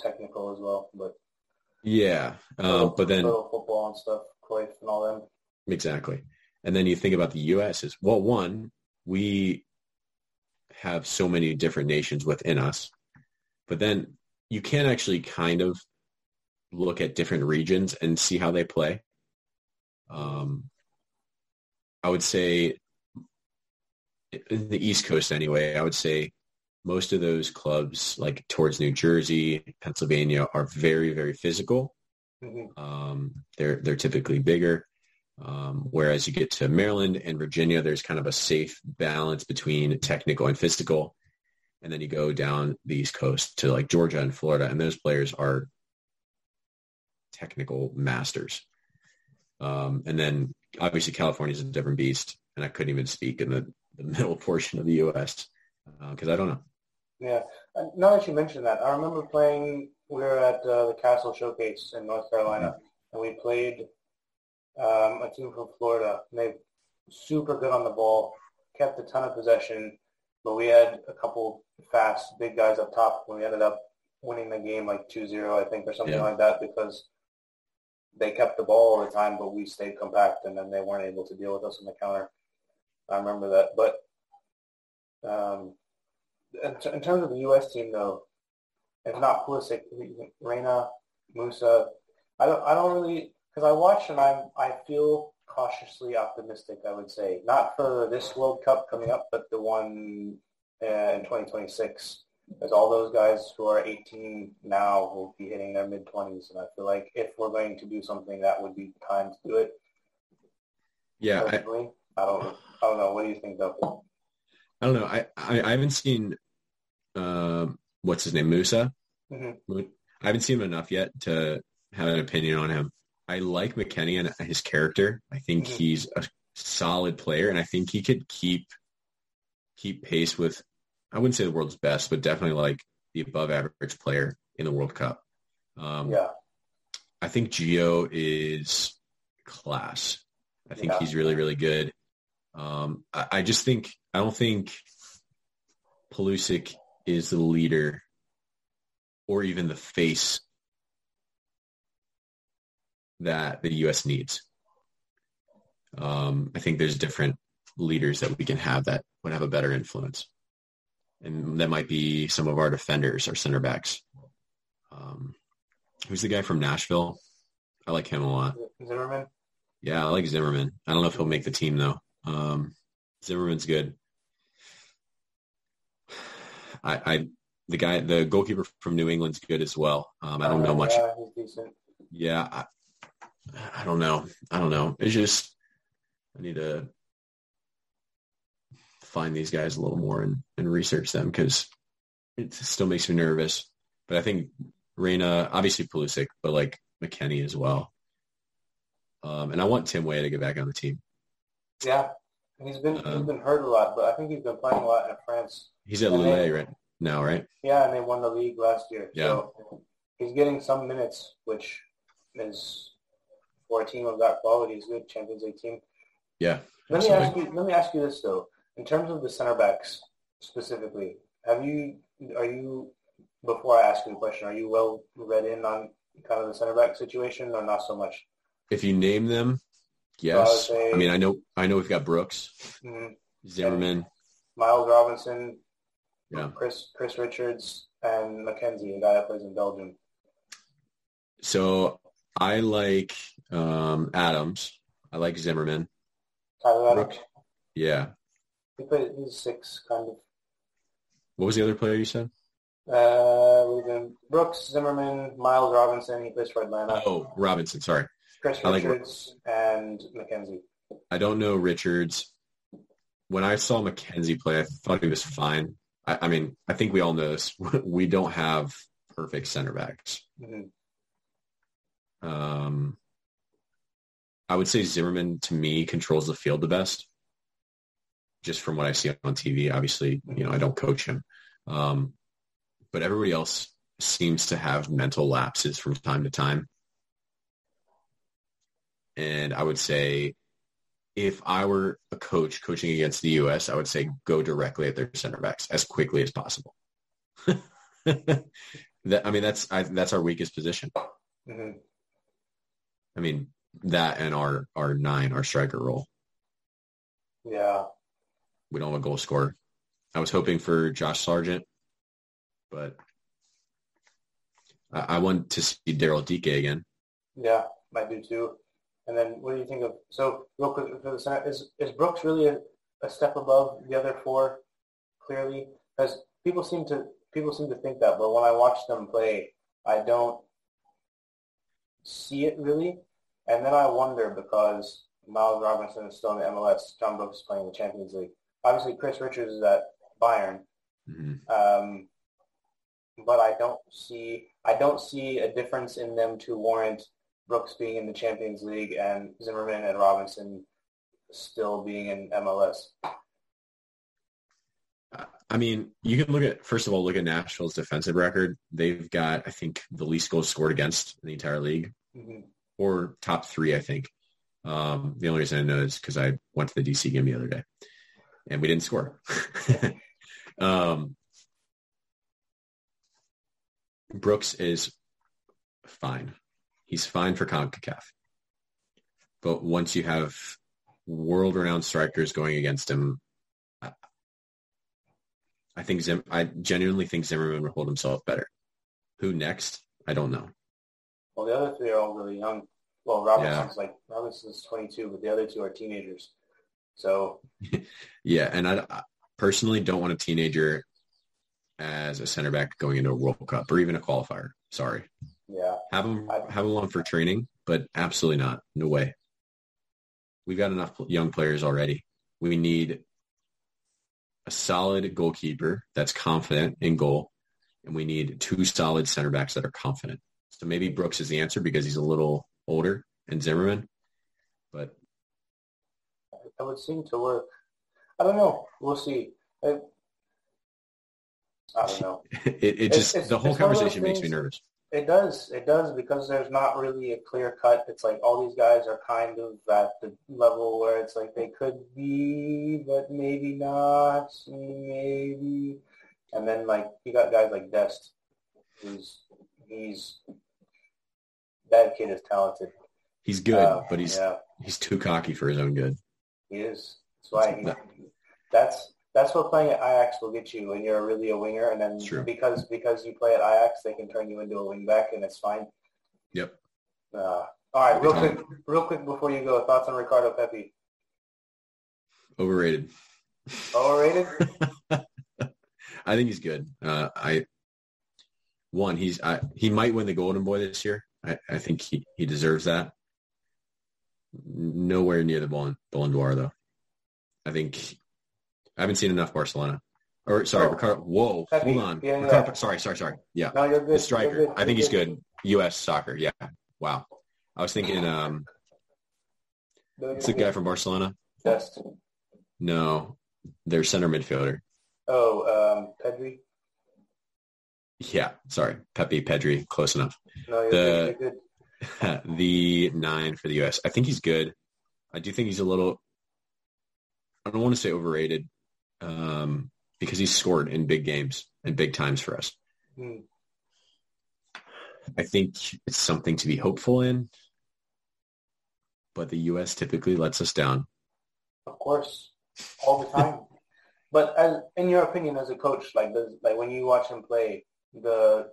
technical as well, but yeah. Um, but then football and stuff, Cruyff and all them. Exactly. And then you think about the U.S. as well. One, we have so many different nations within us, but then you can actually kind of look at different regions and see how they play. Um, I would say in the East Coast anyway, I would say most of those clubs like towards New Jersey, Pennsylvania are very, very physical. Mm-hmm. Um, they're, they're typically bigger. Um, whereas you get to Maryland and Virginia, there's kind of a safe balance between technical and physical. And then you go down the East Coast to like Georgia and Florida, and those players are technical masters. Um, and then obviously California is a different beast, and I couldn't even speak in the, the *laughs* middle portion of the U.S. because uh, I don't know. Yeah. Now that you mentioned that, I remember playing. We were at uh, the Castle Showcase in North Carolina, mm-hmm. and we played um, a team from Florida. And they super good on the ball, kept a ton of possession, but we had a couple fast, big guys up top. And we ended up winning the game like 2-0, I think, or something yeah. like that, because they kept the ball all the time, but we stayed compact, and then they weren't able to deal with us on the counter. I remember that. But um, in, in, terms of the U.S. team, though, it's not Pulisic, Reyna, Musah. I don't. I don't really because I watch and I'm I feel cautiously optimistic. I would say not for this World Cup coming up, but the one uh, in 2026. Because all those guys who are 18 now will be hitting their mid 20s, and I feel like if we're going to do something, that would be the time to do it. Yeah, I, I, don't. I don't know. What do you think, though? I don't know. I I, I haven't seen uh, what's his name, Musah. Mm-hmm. I haven't seen him enough yet to have an opinion on him. I like McKennie and his character. I think mm-hmm. he's a solid player, and I think he could keep keep pace with. I wouldn't say the world's best, but definitely like the above average player in the World Cup. Um, yeah, I think Gio is class. I think yeah. he's really really good. Um, I, I just think I don't think Pulisic is the leader or even the face that the U.S. needs. Um, I think there's different leaders that we can have that would have a better influence. And that might be some of our defenders, our center backs. Um, who's the guy from Nashville? I like him a lot. Zimmerman? Yeah, I like Zimmerman. I don't know if he'll make the team, though. Um, Zimmerman's good. I, I, the guy, the goalkeeper from New England's good as well. Um, I don't know much. Yeah, I, I don't know. I don't know. It's just I need to find these guys a little more and, and research them because it still makes me nervous. But I think Reyna, obviously Pulisic, but like McKennie as well. Um, and I want Tim Weah to get back on the team. Yeah, he's been um, he's been hurt a lot, but I think he's been playing a lot in France. He's at Lille right now, right? Yeah, and they won the league last year. Yeah. So he's getting some minutes, which is for a team of that quality is good Champions League team. Yeah. Let me ask you. Let me ask you this though. In terms of the center backs specifically, have you are you before I ask you the question, are you well read in on kind of the center back situation or not so much? If you name them, yes. So I, say, I, mean, I know I know we've got Brooks, mm-hmm. Zimmerman, Miles Robinson, yeah, Chris Chris Richards, and McKenzie, a guy that plays in Belgium. So I like um, Adams. I like Zimmerman. Tyler Adams. Yeah. He played he's six, kind of. What was the other player you said? Uh, we've been Brooks, Zimmerman, Miles Robinson. He plays for Atlanta. Oh, Robinson. Sorry. Chris Richards like, and McKenzie. I don't know Richards. When I saw McKenzie play, I thought he was fine. I, I mean, I think we all know this. *laughs* We don't have perfect center backs. Mm-hmm. Um, I would say Zimmerman to me controls the field the best. just from what I see on TV. Obviously, you know, I don't coach him. Um, but everybody else seems to have mental lapses from time to time. And I would say if I were a coach coaching against the U.S., I would say go directly at their center backs as quickly as possible. *laughs* that I mean, that's I, that's our weakest position. Mm-hmm. I mean, that and our our nine, our striker role. Yeah, we don't have a goal scorer. I was hoping for Josh Sargent, but I, I want to see Daryl Dike again. Yeah, I do too. And then what do you think of, so real quick for the Senate, is, is Brooks really a, a step above the other four, clearly? Because people seem to, people seem to think that, but when I watch them play, I don't see it really. And then I wonder because Miles Robinson is still in the MLS, John Brooks is playing the Champions League. Obviously, Chris Richards is at Bayern. Mm-hmm. Um, but I don't see I don't see a difference in them to warrant Brooks being in the Champions League and Zimmerman and Robinson still being in MLS? I mean, you can look at first of all look at Nashville's defensive record. They've got I think the least goals scored against in the entire league, mm-hmm. Or top three. I think. Um, the only reason I know is because I went to the DC game the other day, and we didn't score. *laughs* um, Brooks is fine he's fine for CONCACAF. But once you have world-renowned strikers going against him, I think Zim, I genuinely think Zimmerman would hold himself better. Who next? I don't know. Well, the other three are all really young. Well, Robinson's yeah. like Robinson's 22, but the other two are teenagers. So, *laughs* yeah, and I, I personally don't want a teenager as a center back going into a World Cup or even a qualifier. Sorry. Yeah. Have them have them on for training, but absolutely not. No way. We've got enough young players already. We need a solid goalkeeper that's confident in goal, and we need two solid center backs that are confident. So maybe Brooks is the answer because he's a little older and Zimmerman, but that would seem to work. I don't know. We'll see. I, I don't know. *laughs* it, it just it's, the whole conversation makes me nervous. It does. It does because there's not really a clear cut. It's like all these guys are kind of at the level where it's like they could be, but maybe not, maybe. And then like you got guys like Dest, who's he's that kid is talented. He's good, uh, but he's yeah. he's too cocky for his own good. He is. That's why he, that's that's what playing at Ajax will get you when you're really a winger, and then True. because because you play at Ajax, they can turn you into a wing back, and it's fine. Yep. Uh, all right, real quick, real quick before you go, thoughts on Ricardo Pepi? Overrated. Overrated. *laughs* I think he's good. Uh, I one, he's I, he might win the Golden Boy this year. I, I think he, he deserves that. Nowhere near the Ballon, Ballon d'Or though. I think I haven't seen enough Barcelona. Or sorry, oh. Ricardo. Whoa, Pepi. hold on. Yeah, Ricardo, yeah. Sorry, sorry, sorry. Yeah, no, you're good. The striker. Good. I think he's good. U.S. soccer. Yeah. Wow. I was thinking. Um, it's the guy from Barcelona. Dest. No, their center midfielder. Oh, um, Pedri. Yeah, sorry, Pepe Pedri. Close enough. No, the, good. *laughs* the nine for the U.S. I think he's good. I do think he's a little. I don't want to say overrated um, because he's scored in big games and big times for us. Mm. I think it's something to be hopeful in, but the U.S. typically lets us down. Of course, all the time. *laughs* but as, in your opinion, as a coach, like does, like when you watch him play, the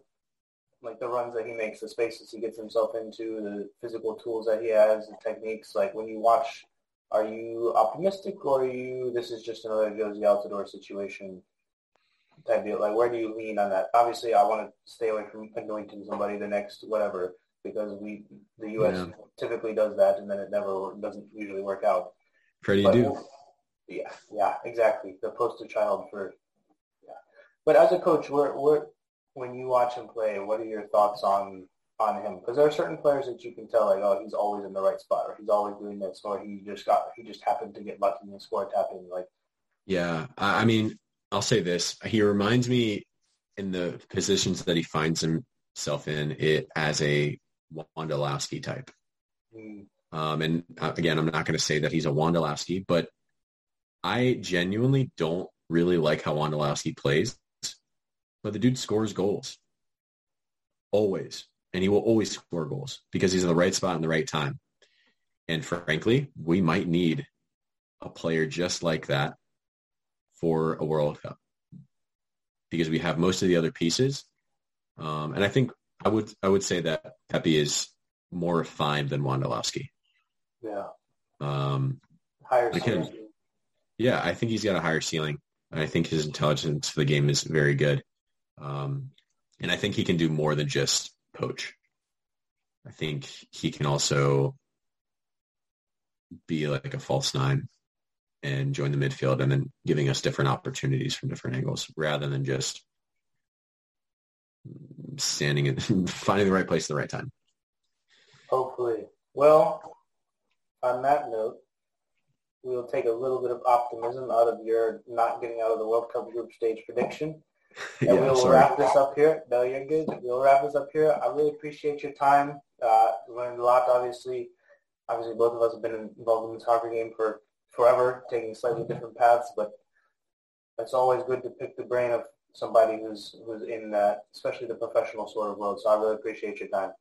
like the runs that he makes, the spaces he gets himself into, the physical tools that he has, the techniques. Like when you watch are you optimistic or are you, this is just another Jozy Altidore situation type deal? Like, where do you lean on that? Obviously, I want to stay away from anointing somebody the next whatever because we, the U.S. Yeah. typically does that and then it never doesn't usually work out. Pretty do. Yeah, yeah, exactly. The poster child for, yeah. But as a coach, where, where, when you watch him play, what are your thoughts on on him because there are certain players that you can tell like oh he's always in the right spot or he's always doing this or he just got he just happened to get lucky and score tapping like Yeah, I, I mean, I'll say this: he reminds me in the positions that he finds himself in it as a Wondolowski type. Mm. Um, and uh, again, I'm not going to say that he's a Wondolowski, but I genuinely don't really like how Wondolowski plays. But the dude scores goals. Always. And he will always score goals because he's in the right spot in the right time. And frankly, we might need a player just like that for a World Cup because we have most of the other pieces. Um, and I think I would I would say that Pepe is more refined than Wondolowski. Yeah. Um, Higher Again, ceiling. yeah, I think he's got a higher ceiling. I think his intelligence for the game is very good. Um, and I think he can do more than just poach. I think he can also be like a false nine and join the midfield and then giving us different opportunities from different angles rather than just standing and *laughs* finding the right place at the right time. Hopefully. Well, on that note, we'll take a little bit of optimism out of your not getting out of the World Cup group stage prediction. *laughs* And yeah, we'll sorry. wrap this up here. No, you're good. We'll wrap this up here. I really appreciate your time. Uh, learned a lot, obviously. Obviously, both of us have been involved in this soccer game for forever, taking slightly different paths, but it's always good to pick the brain of somebody who's who's in that, especially the professional sort of world. So I really appreciate your time.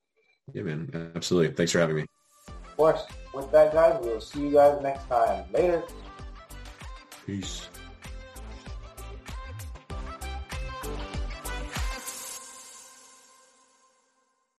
Yeah, man. Absolutely. Thanks for having me. Of course, with that, guys, we'll see you guys next time. Later. Peace.